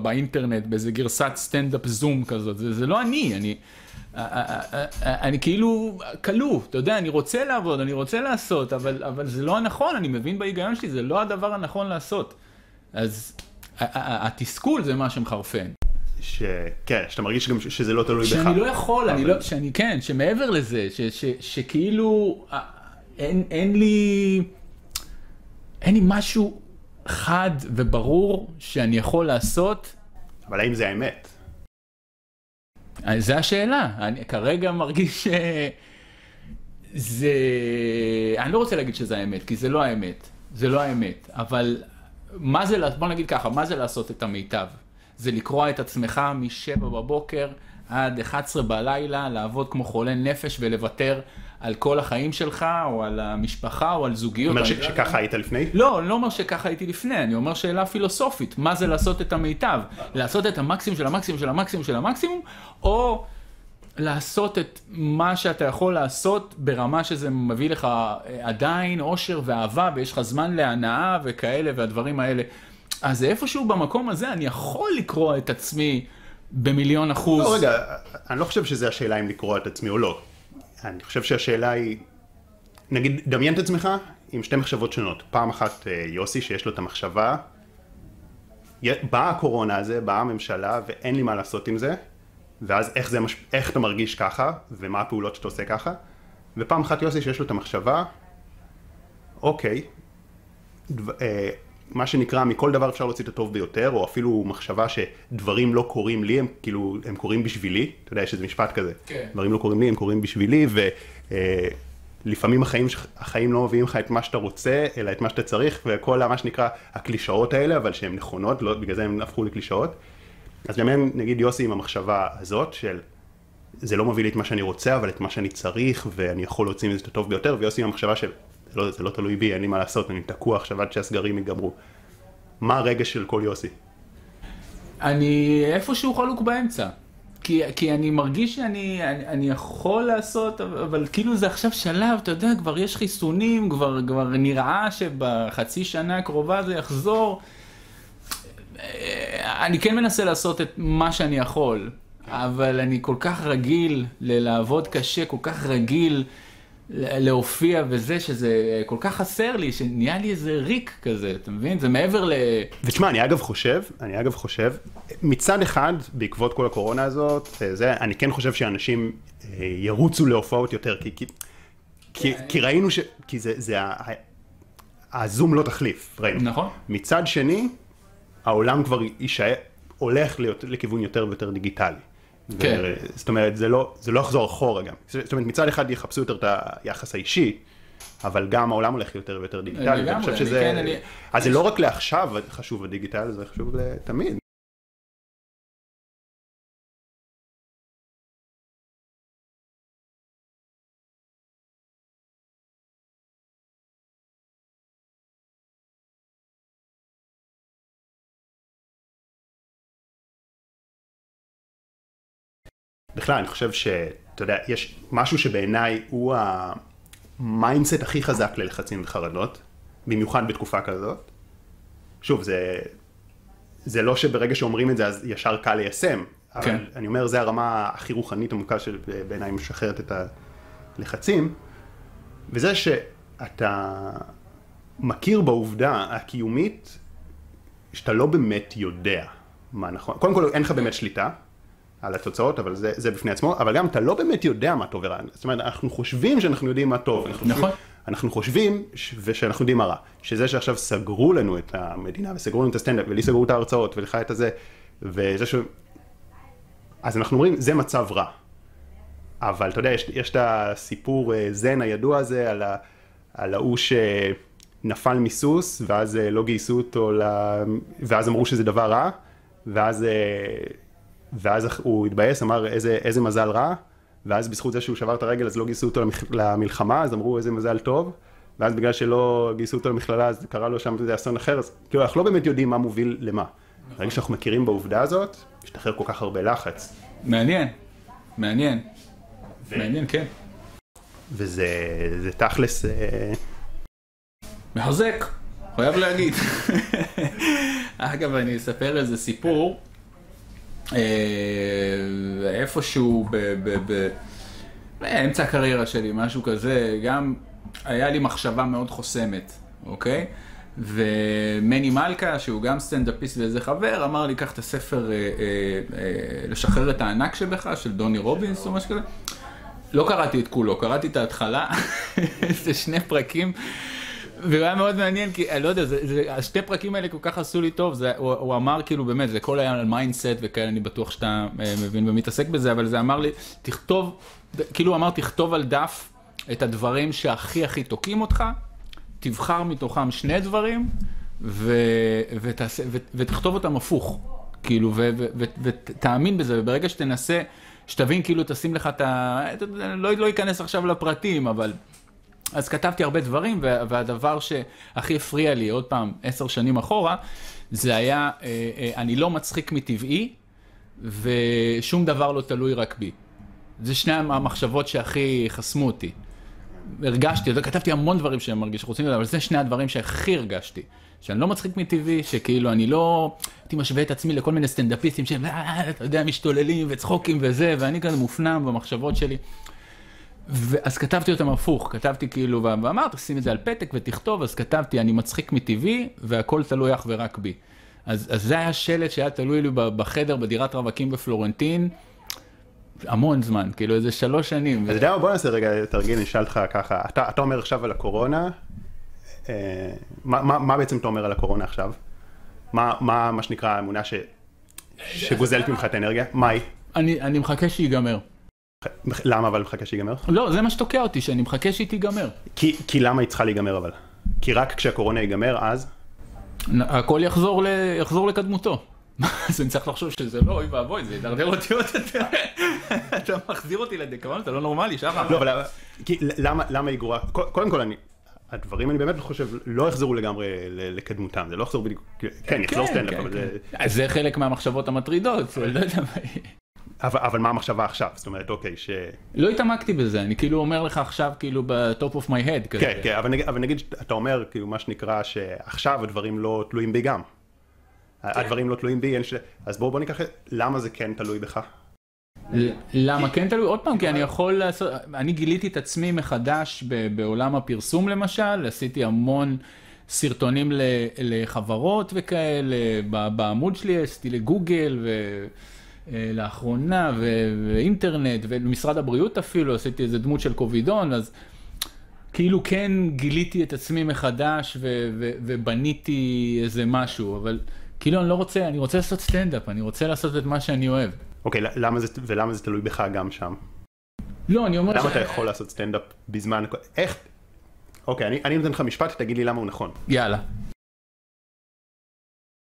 באינטרנט, באיזה גרסת סטנדאפ זום כזאת, זה, זה לא אני, אני, אני כאילו כלוא, אתה יודע, אני רוצה לעבוד, אני רוצה לעשות, אבל, אבל זה לא הנכון, אני מבין בהיגיון שלי, זה לא הדבר הנכון לעשות. אז התסכול זה מה שמחרפן. ש... כן, שאתה מרגיש גם שזה לא תלוי בך. שאני לא יכול, אבל... אני לא, שאני כן, שמעבר לזה, ש, ש, שכאילו אין, אין לי, אין לי משהו חד וברור שאני יכול לעשות. אבל האם זה האמת? זה השאלה, אני כרגע מרגיש שזה, אני לא רוצה להגיד שזה האמת, כי זה לא האמת, זה לא האמת, אבל מה זה, בוא נגיד ככה, מה זה לעשות את המיטב? זה לקרוע את עצמך מ-7 בבוקר עד 11 בלילה, לעבוד כמו חולה נפש ולוותר על כל החיים שלך, או על המשפחה, או על זוגיות. אומר שככה היית לפני? לא, אני לא אומר שככה הייתי לפני, אני אומר שאלה פילוסופית, מה זה לעשות את המיטב? לעשות את המקסימום של המקסימום של המקסימום של המקסימום, או לעשות את מה שאתה יכול לעשות ברמה שזה מביא לך אה, עדיין אושר ואהבה, ויש לך זמן להנאה וכאלה והדברים האלה. אז איפשהו במקום הזה אני יכול לקרוא את עצמי במיליון אחוז. לא, רגע, אני לא חושב שזה השאלה אם לקרוא את עצמי או לא. אני חושב שהשאלה היא, נגיד, דמיין את עצמך עם שתי מחשבות שונות. פעם אחת אה, יוסי שיש לו את המחשבה, באה הקורונה הזה, באה הממשלה ואין לי מה לעשות עם זה, ואז איך, זה מש... איך אתה מרגיש ככה, ומה הפעולות שאתה עושה ככה, ופעם אחת יוסי שיש לו את המחשבה, אוקיי, דו... אה, מה שנקרא, מכל דבר אפשר להוציא את הטוב ביותר, או אפילו מחשבה שדברים לא קורים לי, הם כאילו, הם קורים בשבילי, אתה יודע, יש איזה משפט כזה, כן. דברים לא קורים לי, הם קורים בשבילי, לפעמים החיים, החיים לא מביאים לך את מה שאתה רוצה, אלא את מה שאתה צריך, וכל מה שנקרא הקלישאות האלה, אבל שהן נכונות, לא, בגלל זה הן הפכו לקלישאות. אז באמת, נגיד יוסי עם המחשבה הזאת של זה לא מביא לי את מה שאני רוצה, אבל את מה שאני צריך, ואני יכול להוציא מזה את הטוב ביותר, ויוסי עם המחשבה של לא, זה לא תלוי בי, אין לי מה לעשות, אני תקוע עכשיו עד שהסגרים ייגמרו. מה הרגש של כל יוסי? אני איפשהו חלוק באמצע. כי, כי אני מרגיש שאני אני, אני יכול לעשות, אבל כאילו זה עכשיו שלב, אתה יודע, כבר יש חיסונים, כבר, כבר נראה שבחצי שנה הקרובה זה יחזור. אני כן מנסה לעשות את מה שאני יכול, אבל אני כל כך רגיל לעבוד קשה, כל כך רגיל להופיע וזה, שזה כל כך חסר לי, שנהיה לי איזה ריק כזה, אתה מבין? זה מעבר ל... ותשמע, אני אגב חושב, אני אגב חושב, מצד אחד, בעקבות כל הקורונה הזאת, אה, זה, אני כן חושב שאנשים אה, ירוצו להופעות יותר, כי, כי, כי, כי ראינו ש... כי זה, זה ה... הזום לא תחליף, ראינו. נכון. מצד שני, העולם כבר יישאר, הולך להיות, לכיוון יותר ויותר דיגיטלי. כן. ו... זאת אומרת, זה לא, זה לא יחזור אחורה גם. זאת אומרת, מצד אחד יחפשו יותר את היחס האישי, אבל גם העולם הולך יותר ויותר דיגיטלי. ואני חושב אני שזה... כן, אני- אז זה לא רק לעכשיו חשוב הדיגיטל, זה חשוב לתמיד. בכלל, אני חושב שאתה יודע, יש משהו שבעיניי הוא ה mindset הכי חזק ללחצים וחרדות, במיוחד בתקופה כזאת. שוב, זה, זה לא שברגע שאומרים את זה אז ישר קל ליישם, אבל כן. אני אומר, זה הרמה הכי רוחנית עמוקה שבעיניי משחררת את הלחצים, וזה שאתה מכיר בעובדה הקיומית שאתה לא באמת יודע מה נכון. קודם כל, אין לך באמת שליטה על התוצאות, אבל זה, זה בפני עצמו, אבל גם אתה לא באמת יודע מה טוב ורע. זאת אומרת, אנחנו חושבים שאנחנו יודעים מה טוב. אנחנו נכון. חושבים, אנחנו חושבים ש- ושאנחנו יודעים מה רע. שזה שעכשיו סגרו לנו את המדינה, וסגרו לנו את הסטנדאפ, ולי סגרו את ההרצאות, ולך את הזה, וזה ש... אז אנחנו אומרים, זה מצב רע. אבל אתה יודע, יש, יש את הסיפור אה, זן הידוע הזה על, ה, על ההוא שנפל מסוס, ואז אה, לא גייסו אותו, ל... ואז אמרו שזה דבר רע, ואז, אה, ואז הוא התבאס, אמר איזה, איזה מזל רע, ואז בזכות זה שהוא שבר את הרגל אז לא גייסו אותו. למלחמה, אז אמרו איזה מזל טוב, ואז בגלל שלא גייסו אותו למכללה אז קרה לו שם איזה אסון אחר, אז כאילו אנחנו לא באמת יודעים מה מוביל למה. ברגע שאנחנו מכירים בעובדה הזאת, משתחרר כל כך הרבה לחץ. מעניין, מעניין. מעניין, כן. וזה זה תכלס, אה, מחזק, חייב להגיד. אגב, אני אספר איזה סיפור. אה, איפשהו באמצע הקריירה שלי, משהו כזה, גם היה לי מחשבה מאוד חוסמת, אוקיי? ומני מלכה, שהוא גם סטנדאפיסט ואיזה חבר, אמר לי, קח את הספר אה, אה, אה, לשחרר את הענק שבך, של דוני רובינס או משהו כזה. לא קראתי את כולו, קראתי את ההתחלה, זה שני פרקים, והוא היה מאוד מעניין, כי אני לא יודע, זה, זה, השתי פרקים האלה כל כך עשו לי טוב, זה, הוא, הוא אמר כאילו באמת, זה הכל היה על mindset וכאלה, אני בטוח שאתה אה, מבין ומתעסק בזה, אבל זה אמר לי, תכתוב, כאילו הוא אמר, תכתוב על דף את הדברים שהכי הכי תוקעים אותך, תבחר מתוכם שני דברים, ו, ותעשה, ו, ותכתוב אותם הפוך, כאילו, ותאמין בזה, וברגע שתנסה, שתבין, כאילו, תשים לך את ה... לא, לא אכנס עכשיו לפרטים, אבל... אז כתבתי הרבה דברים, וה- והדבר שהכי הפריע לי, עוד פעם, עשר שנים אחורה, זה היה, אה, אה, אני לא מצחיק מטבעי, ושום דבר לא תלוי רק בי. זה שני המחשבות שהכי חסמו אותי. הרגשתי, כתבתי המון דברים שהם מרגיש שרוצים לדעת, אבל זה שני הדברים שהכי הרגשתי. שאני לא מצחיק מטבעי, שכאילו אני לא הייתי משווה את עצמי לכל מיני סטנדאפיסטים שהם, "אה, אתה יודע, משתוללים וצחוקים וזה, ואני כזה מופנם במחשבות שלי. ואז כתבתי אותם הפוך, כתבתי כאילו, ואמרת, שים את זה על פתק ותכתוב, אז כתבתי, אני מצחיק מטבעי, והכל תלוי אך ורק בי. אז, אז זה היה שלט שהיה תלוי לי בחדר בדירת רווקים בפלורנטין, המון זמן, כאילו איזה שלוש שנים. אז אתה יודע מה, בוא נעשה רגע תרגיל, נשאל אותך ככה, אתה, אתה אומר עכשיו על הקורונה, אה, מה, מה, מה בעצם אתה אומר על הקורונה עכשיו? מה, מה, מה שנקרא האמונה ש, שגוזלת ממך את האנרגיה? מה היא? אני, אני מחכה שיגמר. למה אבל מחכה שיגמר? לא, זה מה שתוקע אותי, שאני מחכה שהיא תיגמר. כי, כי למה היא צריכה להיגמר אבל? כי רק כשהקורונה ייגמר אז? הכל יחזור, ל... יחזור לקדמותו. אז אני צריך לחשוב שזה לא, אוי ואבוי, זה ידרדר אותי עוד יותר. אתה מחזיר אותי לדיכאון, אתה לא נורמלי, שחר. לא, אבל למה, למה היא גרועה? קודם כל, אני, הדברים אני באמת חושב לא יחזרו לגמרי לקדמותם, זה לא יחזור בדיוק, כן, יחזור כן, סטנדאפ, כן, אבל זה... כן. זה חלק מהמחשבות המטרידות, לא יודע מה. אבל, אבל מה המחשבה עכשיו? זאת אומרת, אוקיי, ש... לא התעמקתי בזה, אני כאילו אומר לך עכשיו כאילו ב top of my head כזה. כן, כן, אבל נגיד, אבל נגיד אתה אומר, כאילו, מה שנקרא, שעכשיו הדברים לא תלויים בי גם. הדברים לא תלויים בי, אין ש... אז בואו בוא ניקח את... למה זה כן תלוי בך? למה כן תלוי? עוד פעם, כי אני יכול לעשות, אני גיליתי את עצמי מחדש בעולם הפרסום למשל, עשיתי המון סרטונים לחברות וכאלה, בעמוד שלי עשיתי לגוגל ולאחרונה ואינטרנט ולמשרד הבריאות אפילו, עשיתי איזה דמות של קובידון, אז כאילו כן גיליתי את עצמי מחדש ובניתי איזה משהו, אבל כאילו אני לא רוצה, אני רוצה לעשות סטנדאפ, אני רוצה לעשות את מה שאני אוהב. אוקיי, למה זה, ולמה זה תלוי בך גם שם? לא, אני אומר למה ש... אתה יכול לעשות סטנדאפ בזמן... איך... אוקיי, אני, אני נותן לך משפט, תגיד לי למה הוא נכון. יאללה.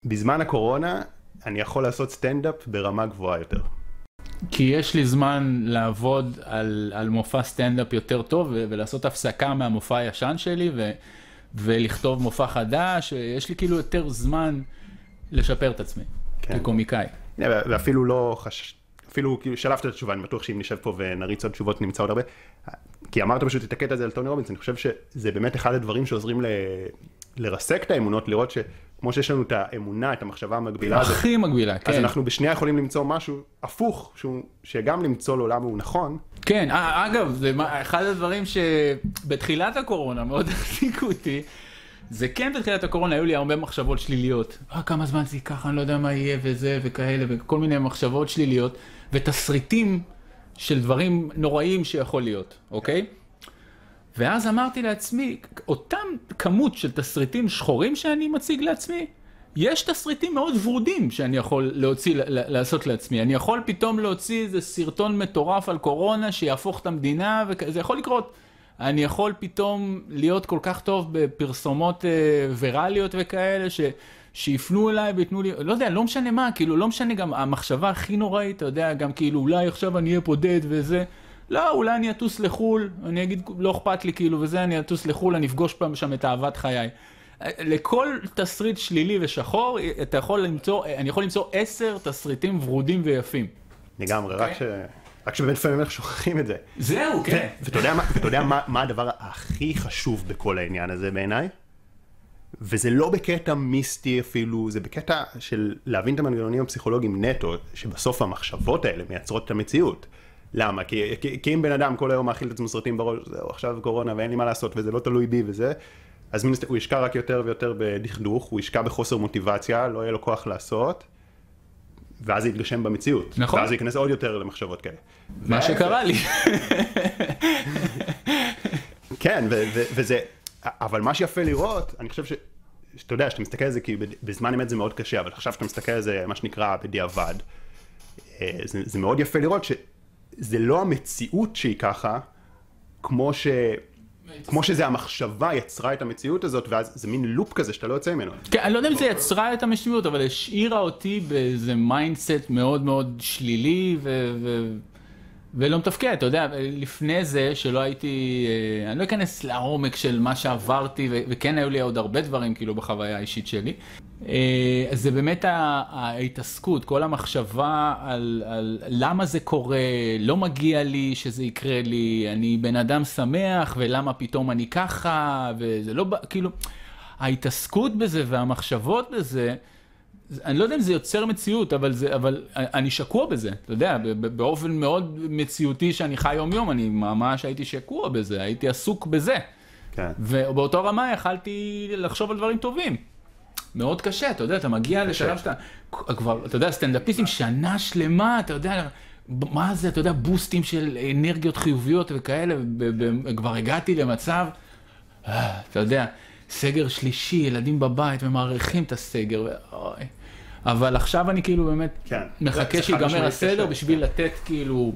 בזמן הקורונה, אני יכול לעשות סטנדאפ ברמה גבוהה יותר. כי יש לי זמן לעבוד על, על מופע סטנדאפ יותר טוב ולעשות הפסקה מהמופע הישן שלי ו, ולכתוב מופע חדש, יש לי כאילו יותר זמן לשפר את עצמי כן. כקומיקאי. ואפילו לא חש... אפילו כאילו שלפת את התשובה, אני בטוח שאם נשב פה ונריץ עוד תשובות נמצא עוד הרבה. כי אמרת פשוט את הקטע הזה על טוני רובינס, אני חושב שזה באמת אחד הדברים שעוזרים ל... לרסק את האמונות, לראות שכמו שיש לנו את האמונה, את המחשבה המקבילה הזאת. הכי מגבילה, כן. אז אנחנו בשנייה יכולים למצוא משהו הפוך, שהוא, שגם למצוא למה הוא נכון. כן, אגב, זה אחד הדברים שבתחילת הקורונה מאוד החזיקו אותי. זה כן בתחילת הקורונה היו לי הרבה מחשבות שליליות. אה, כמה זמן זה ייקח, אני לא יודע מה יהיה וזה וכאלה, וכל מיני מחשבות שליליות, ותסריטים של דברים נוראים שיכול להיות, אוקיי? ואז אמרתי לעצמי, אותם כמות של תסריטים שחורים שאני מציג לעצמי, יש תסריטים מאוד ורודים שאני יכול להוציא, לעשות לעצמי. אני יכול פתאום להוציא איזה סרטון מטורף על קורונה שיהפוך את המדינה, וזה יכול לקרות. אני יכול פתאום להיות כל כך טוב בפרסומות אה, ויראליות וכאלה, ש... שיפנו אליי ויתנו לי, לא יודע, לא משנה מה, כאילו, לא משנה גם המחשבה הכי נוראית, אתה יודע, גם כאילו, אולי עכשיו אני אהיה בודד וזה. לא, אולי אני אטוס לחו"ל, אני אגיד, לא אכפת לי, כאילו, וזה, אני אטוס לחו"ל, אני אפגוש פעם שם את אהבת חיי. לכל תסריט שלילי ושחור, אתה יכול למצוא, אני יכול למצוא עשר תסריטים ורודים ויפים. לגמרי, רק אוקיי? ש... רק שבאמת לפעמים אנחנו שוכחים את זה. זהו, כן. ואתה יודע, ואתה יודע מה, מה הדבר הכי חשוב בכל העניין הזה בעיניי? וזה לא בקטע מיסטי אפילו, זה בקטע של להבין את המנגנונים הפסיכולוגיים נטו, שבסוף המחשבות האלה מייצרות את המציאות. למה? כי, כי, כי אם בן אדם כל היום מאכיל את עצמו סרטים בראש, זהו, עכשיו קורונה ואין לי מה לעשות וזה לא תלוי בי וזה, אז מן הוא ישקע רק יותר ויותר בדכדוך, הוא ישקע בחוסר מוטיבציה, לא יהיה לו כוח לעשות, ואז זה יתגשם במציאות. נכון. ואז זה ייכנס עוד יותר למחשבות כאלה. מה שקרה לי. כן, וזה, אבל מה שיפה לראות, אני חושב ש... שאתה יודע, שאתה מסתכל על זה, כי בזמן אמת זה מאוד קשה, אבל עכשיו שאתה מסתכל על זה, מה שנקרא, בדיעבד, אה, זה, זה מאוד יפה לראות שזה לא המציאות שהיא ככה, כמו ש... כמו שזה המחשבה יצרה את המציאות הזאת, ואז זה מין לופ כזה שאתה לא יוצא ממנו. כן, אני לא יודע אם זה יצרה את המציאות, אבל השאירה אותי באיזה mindset מאוד מאוד שלילי ו... ו... ולא מתפקד, אתה יודע, לפני זה שלא הייתי, אה, אני לא אכנס לעומק של מה שעברתי, וכן היו לי עוד הרבה דברים כאילו בחוויה האישית שלי. אה, זה באמת ההתעסקות, כל המחשבה על, על למה זה קורה, לא מגיע לי שזה יקרה לי, אני בן אדם שמח, ולמה פתאום אני ככה, וזה לא, כאילו, ההתעסקות בזה והמחשבות בזה, אני לא יודע אם זה יוצר מציאות, אבל, זה, אבל אני שקוע בזה, אתה יודע, באופן מאוד מציאותי שאני חי יום-יום, אני ממש הייתי שקוע בזה, הייתי עסוק בזה. כן. ובאותו רמה יכלתי לחשוב על דברים טובים. מאוד קשה, אתה יודע, אתה מגיע לשלב שאתה, כבר, אתה יודע, סטנדאפיסטים שנה שלמה, אתה יודע, מה זה, אתה יודע, בוסטים של אנרגיות חיוביות וכאלה, וכבר הגעתי למצב, אה, אתה יודע, סגר שלישי, ילדים בבית ומעריכים את הסגר, ואוי. אבל עכשיו אני כאילו באמת כן. מחכה שיגמר הסדר בשביל לתת כאילו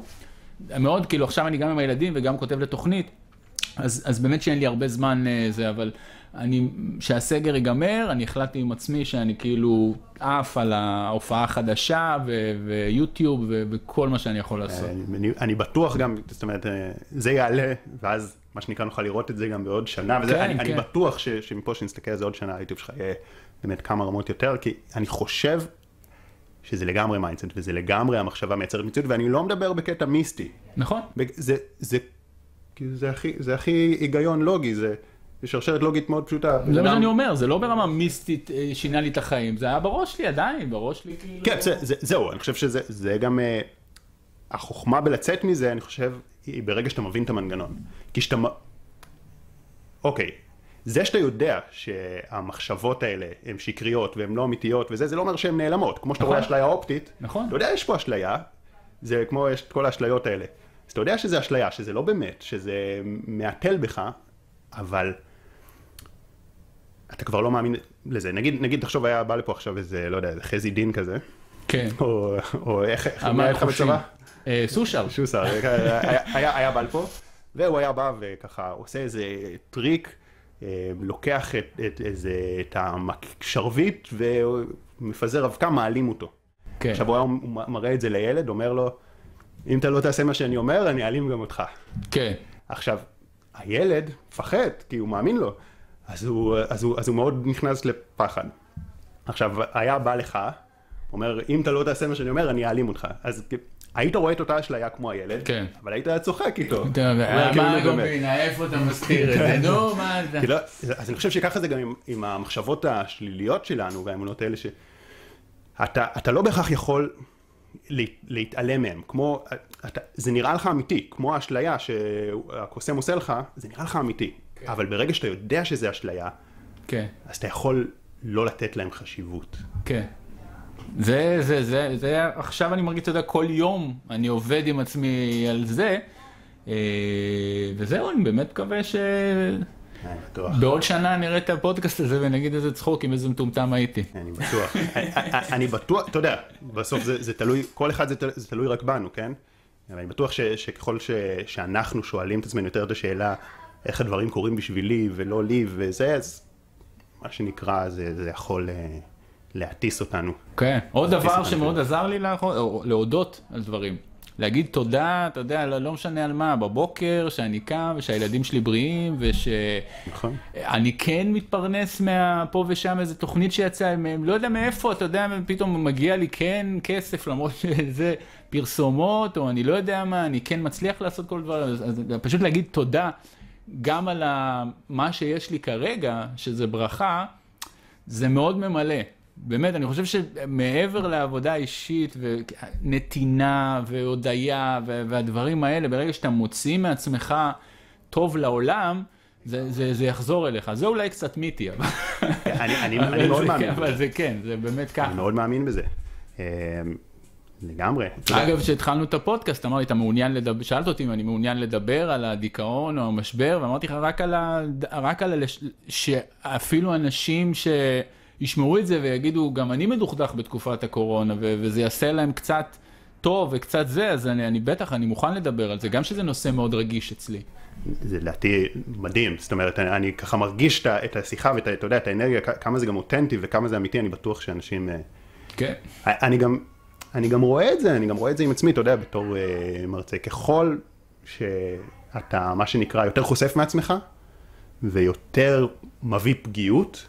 מאוד, כאילו עכשיו אני גם עם הילדים וגם כותב לתוכנית, אז, אז באמת שאין לי הרבה זמן אה, זה, אבל אני, כשהסגר ייגמר, אני החלטתי עם עצמי שאני כאילו עף על ההופעה החדשה ו- ויוטיוב ו- וכל מה שאני יכול לעשות. אני, אני בטוח גם, זאת אומרת, אה, זה יעלה, ואז מה שנקרא נוכל לראות את זה גם בעוד שנה, וזה, כן, אני, כן. אני בטוח ש, שמפה שנסתכל על זה עוד שנה, היוטיוב שלך יהיה באמת כמה רמות יותר, כי אני חושב שזה לגמרי mindset, וזה לגמרי המחשבה מייצרת מציאות, ואני לא מדבר בקטע מיסטי. נכון? בג- זה, זה, כאילו זה הכי, זה הכי היגיון לוגי, זה, זה שרשרת לוגית מאוד פשוטה. זה מה שאני אומר, זה לא ברמה מיסטית אה, שינה לי את החיים, זה היה בראש שלי עדיין, בראש שלי כאילו... כן, זה, זה, זהו, אני חושב שזה זה גם, אה, החוכמה בלצאת מזה, אני חושב, היא ברגע שאתה מבין את המנגנון. כי שאתה, אוקיי, זה שאתה יודע שהמחשבות האלה הן שקריות והן לא אמיתיות וזה, זה לא אומר שהן נעלמות. כמו שאתה נכון. רואה אשליה אופטית, נכון. אתה יודע, יש פה אשליה, זה כמו, יש את כל האשליות האלה. אז אתה יודע שזה אשליה, שזה לא באמת, שזה מהתל בך, אבל אתה כבר לא מאמין לזה. נגיד, נגיד, תחשוב, היה בא לפה עכשיו איזה, לא יודע, איזה חזי דין כזה, כן. או, או איך, איך מה היה לך. בצבא? אה, סושר. שוסר, היה, היה, היה בא לפה, והוא היה בא וככה עושה איזה טריק, אה, לוקח את, את, איזה, את השרביט ומפזר אבקה, מעלים אותו. כן. עכשיו הוא היה מראה את זה לילד, אומר לו, אם אתה לא תעשה מה שאני אומר, אני אעלים גם אותך. כן. עכשיו, הילד מפחד, כי הוא מאמין לו, אז הוא, אז הוא, אז הוא מאוד נכנס לפחד. עכשיו, היה בא לך, אומר, אם אתה לא תעשה מה שאני אומר, אני אעלים אותך. אז היית רואה את אותה אשליה כמו הילד, כן. אבל היית צוחק איתו. יודע, כאילו, מה. הגובינה, איפה אתה מסתיר את זה? נו, מה זה? כאילו, אז אני חושב שככה זה גם עם, עם המחשבות השליליות שלנו והאמונות האלה, שאתה אתה לא בהכרח יכול לה, להתעלם מהם, כמו, אתה, זה נראה לך אמיתי, כמו האשליה שהקוסם עושה לך, זה נראה לך אמיתי, כן. אבל ברגע שאתה יודע שזה אשליה, כן. אז אתה יכול לא לתת להם חשיבות. כן. זה, זה, זה, זה, עכשיו אני מרגיש, אתה יודע, כל יום אני עובד עם עצמי על זה, אה, וזהו, אני באמת מקווה שבעוד אני בטוח. שנה נראה את הפודקאסט הזה ונגיד איזה צחוק עם איזה מטומטם הייתי. אני בטוח. אני- אני- בטוח, אתה יודע, בסוף זה, תלוי, כל אחד זה, תל- זה תלוי רק בנו, כן? אבל אני בטוח ש, שככל ש, שאנחנו שואלים את עצמנו יותר את השאלה איך הדברים קורים בשבילי ולא לי וזה, אז מה שנקרא, זה, זה יכול אה, להטיס אותנו. כן. עוד דבר שמאוד עזר לי לאחור- להודות על דברים. להגיד תודה, אתה יודע, לא לא משנה על מה, בבוקר, שאני קם, ושהילדים שלי בריאים, וש... נכון? כן מתפרנס מהפה ושם איזה תוכנית שיצאה, מ- לא יודע מאיפה, אתה יודע, פתאום מגיע לי כן כסף, למרות שזה פרסומות, או אני לא יודע מה, אני כן מצליח לעשות כל דבר, אז, אז פשוט להגיד תודה גם על ה, מה שיש לי כרגע, שזה ברכה, זה מאוד ממלא. באמת, אני חושב שמעבר לעבודה אישית ונתינה והודיה והדברים האלה, ברגע שאתה מוציא מעצמך טוב לעולם, זה, זה, זה יחזור אליך. זה אולי קצת מיתי, אבל, אני, אני, אבל, אני מאוד מאמין אבל בזה. זה כן, זה באמת אני ככה. מאוד מאמין בזה. לגמרי. אגב, כשהתחלנו את הפודקאסט, אמר לי, אתה מעוניין לדבר, שאלת אותי אם אני מעוניין לדבר על הדיכאון או המשבר, ואמרתי לך, רק על ה... רק על ה... שאפילו אנשים שישמעו את זה ויגידו, גם אני מדוכדך בתקופת הקורונה, ו... וזה יעשה להם קצת טוב וקצת זה, אז אני, אני בטח, אני מוכן לדבר על זה, גם שזה נושא מאוד רגיש אצלי. זה לדעתי מדהים, זאת אומרת, אני, אני ככה מרגיש את השיחה ואת, ה- אתה יודע, את האנרגיה, כמה זה גם אותנטי וכמה זה אמיתי, אני בטוח שאנשים... אה, כן. אני גם, אני גם רואה את זה, אני גם רואה את זה עם עצמי, אתה יודע, בתור אה, מרצה, ככל שאתה, מה שנקרא, יותר חושף מעצמך, ויותר מביא פגיעות,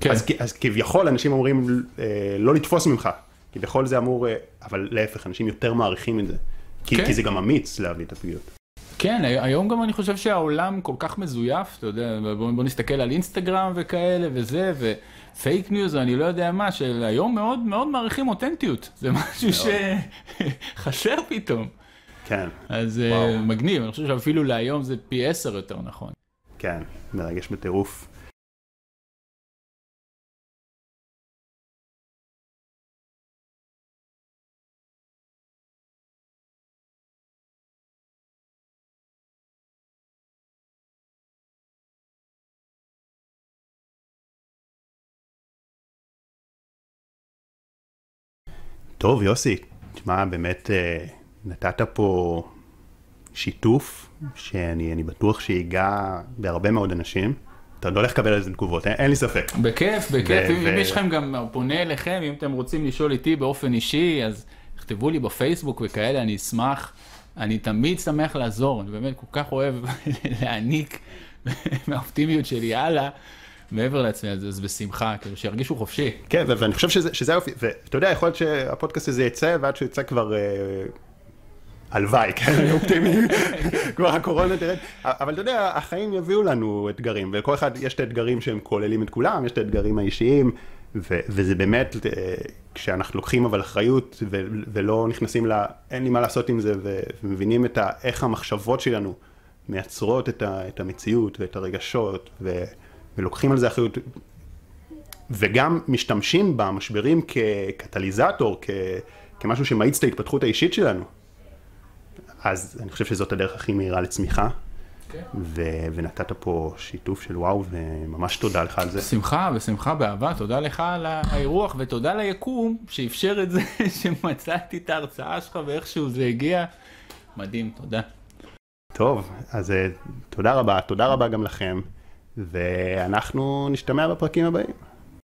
כן. אז, אז כביכול אנשים אומרים אה, לא לתפוס ממך, כביכול זה אמור, אה, אבל להפך, אנשים יותר מעריכים את זה, כי, כן. כי זה גם אמיץ להביא את הפגיעות. כן, הי- היום גם אני חושב שהעולם כל כך מזויף, אתה יודע, בוא, בוא נסתכל על אינסטגרם וכאלה וזה, ופייק ניוז, אני לא יודע מה, שהיום מאוד מאוד מעריכים אותנטיות, זה משהו שחסר פתאום. כן, אז אה, וואו. מגניב, אני חושב שאפילו להיום זה פי עשר יותר נכון. כן, מרגש בטירוף. טוב, יוסי, תשמע, באמת אה, נתת פה שיתוף, שאני בטוח שיגע בהרבה מאוד אנשים. אתה לא הולך לקבל על זה תגובות, אין, אין לי ספק. בכיף, בכיף, אם ו... יש לכם גם, פונה אליכם, אם אתם רוצים לשאול איתי באופן אישי, אז תכתבו לי בפייסבוק וכאלה, אני אשמח. אני תמיד שמח לעזור, אני באמת כל כך אוהב להעניק מהאופטימיות שלי הלאה. מעבר לעצמי, אז, אז בשמחה, כאילו שירגישו חופשי. כן, ואני חושב שזה, שזה יופי, ואתה יודע, יכול להיות שהפודקאסט הזה יצא, ועד שהוא יצא כבר, אה, הלוואי, כן, אני אופטימי, כבר הקורונה תרד, אבל אתה יודע, החיים יביאו לנו אתגרים, וכל אחד, יש את האתגרים שהם כוללים את כולם, יש את האתגרים האישיים, וזה באמת, אה, כשאנחנו לוקחים אבל אחריות, ולא נכנסים ל... אין לי מה לעשות עם זה, ומבינים את איך המחשבות שלנו מייצרות את, את המציאות ואת הרגשות, ו- ולוקחים על זה אחריות, וגם משתמשים במשברים כקטליזטור, כ- כמשהו שמאיץ את ההתפתחות האישית שלנו. אז אני חושב שזאת הדרך הכי מהירה לצמיחה. Okay. כן. ו- ונתת פה שיתוף של וואו, וממש תודה לך על זה. שמחה, ושמחה באהבה, תודה לך על האירוח, ותודה ליקום שאפשר את זה, שמצאתי את ההרצאה שלך ואיכשהו זה הגיע. מדהים, תודה. טוב, אז אה, תודה רבה, תודה רבה גם לכם, ואנחנו נשתמע בפרקים הבאים.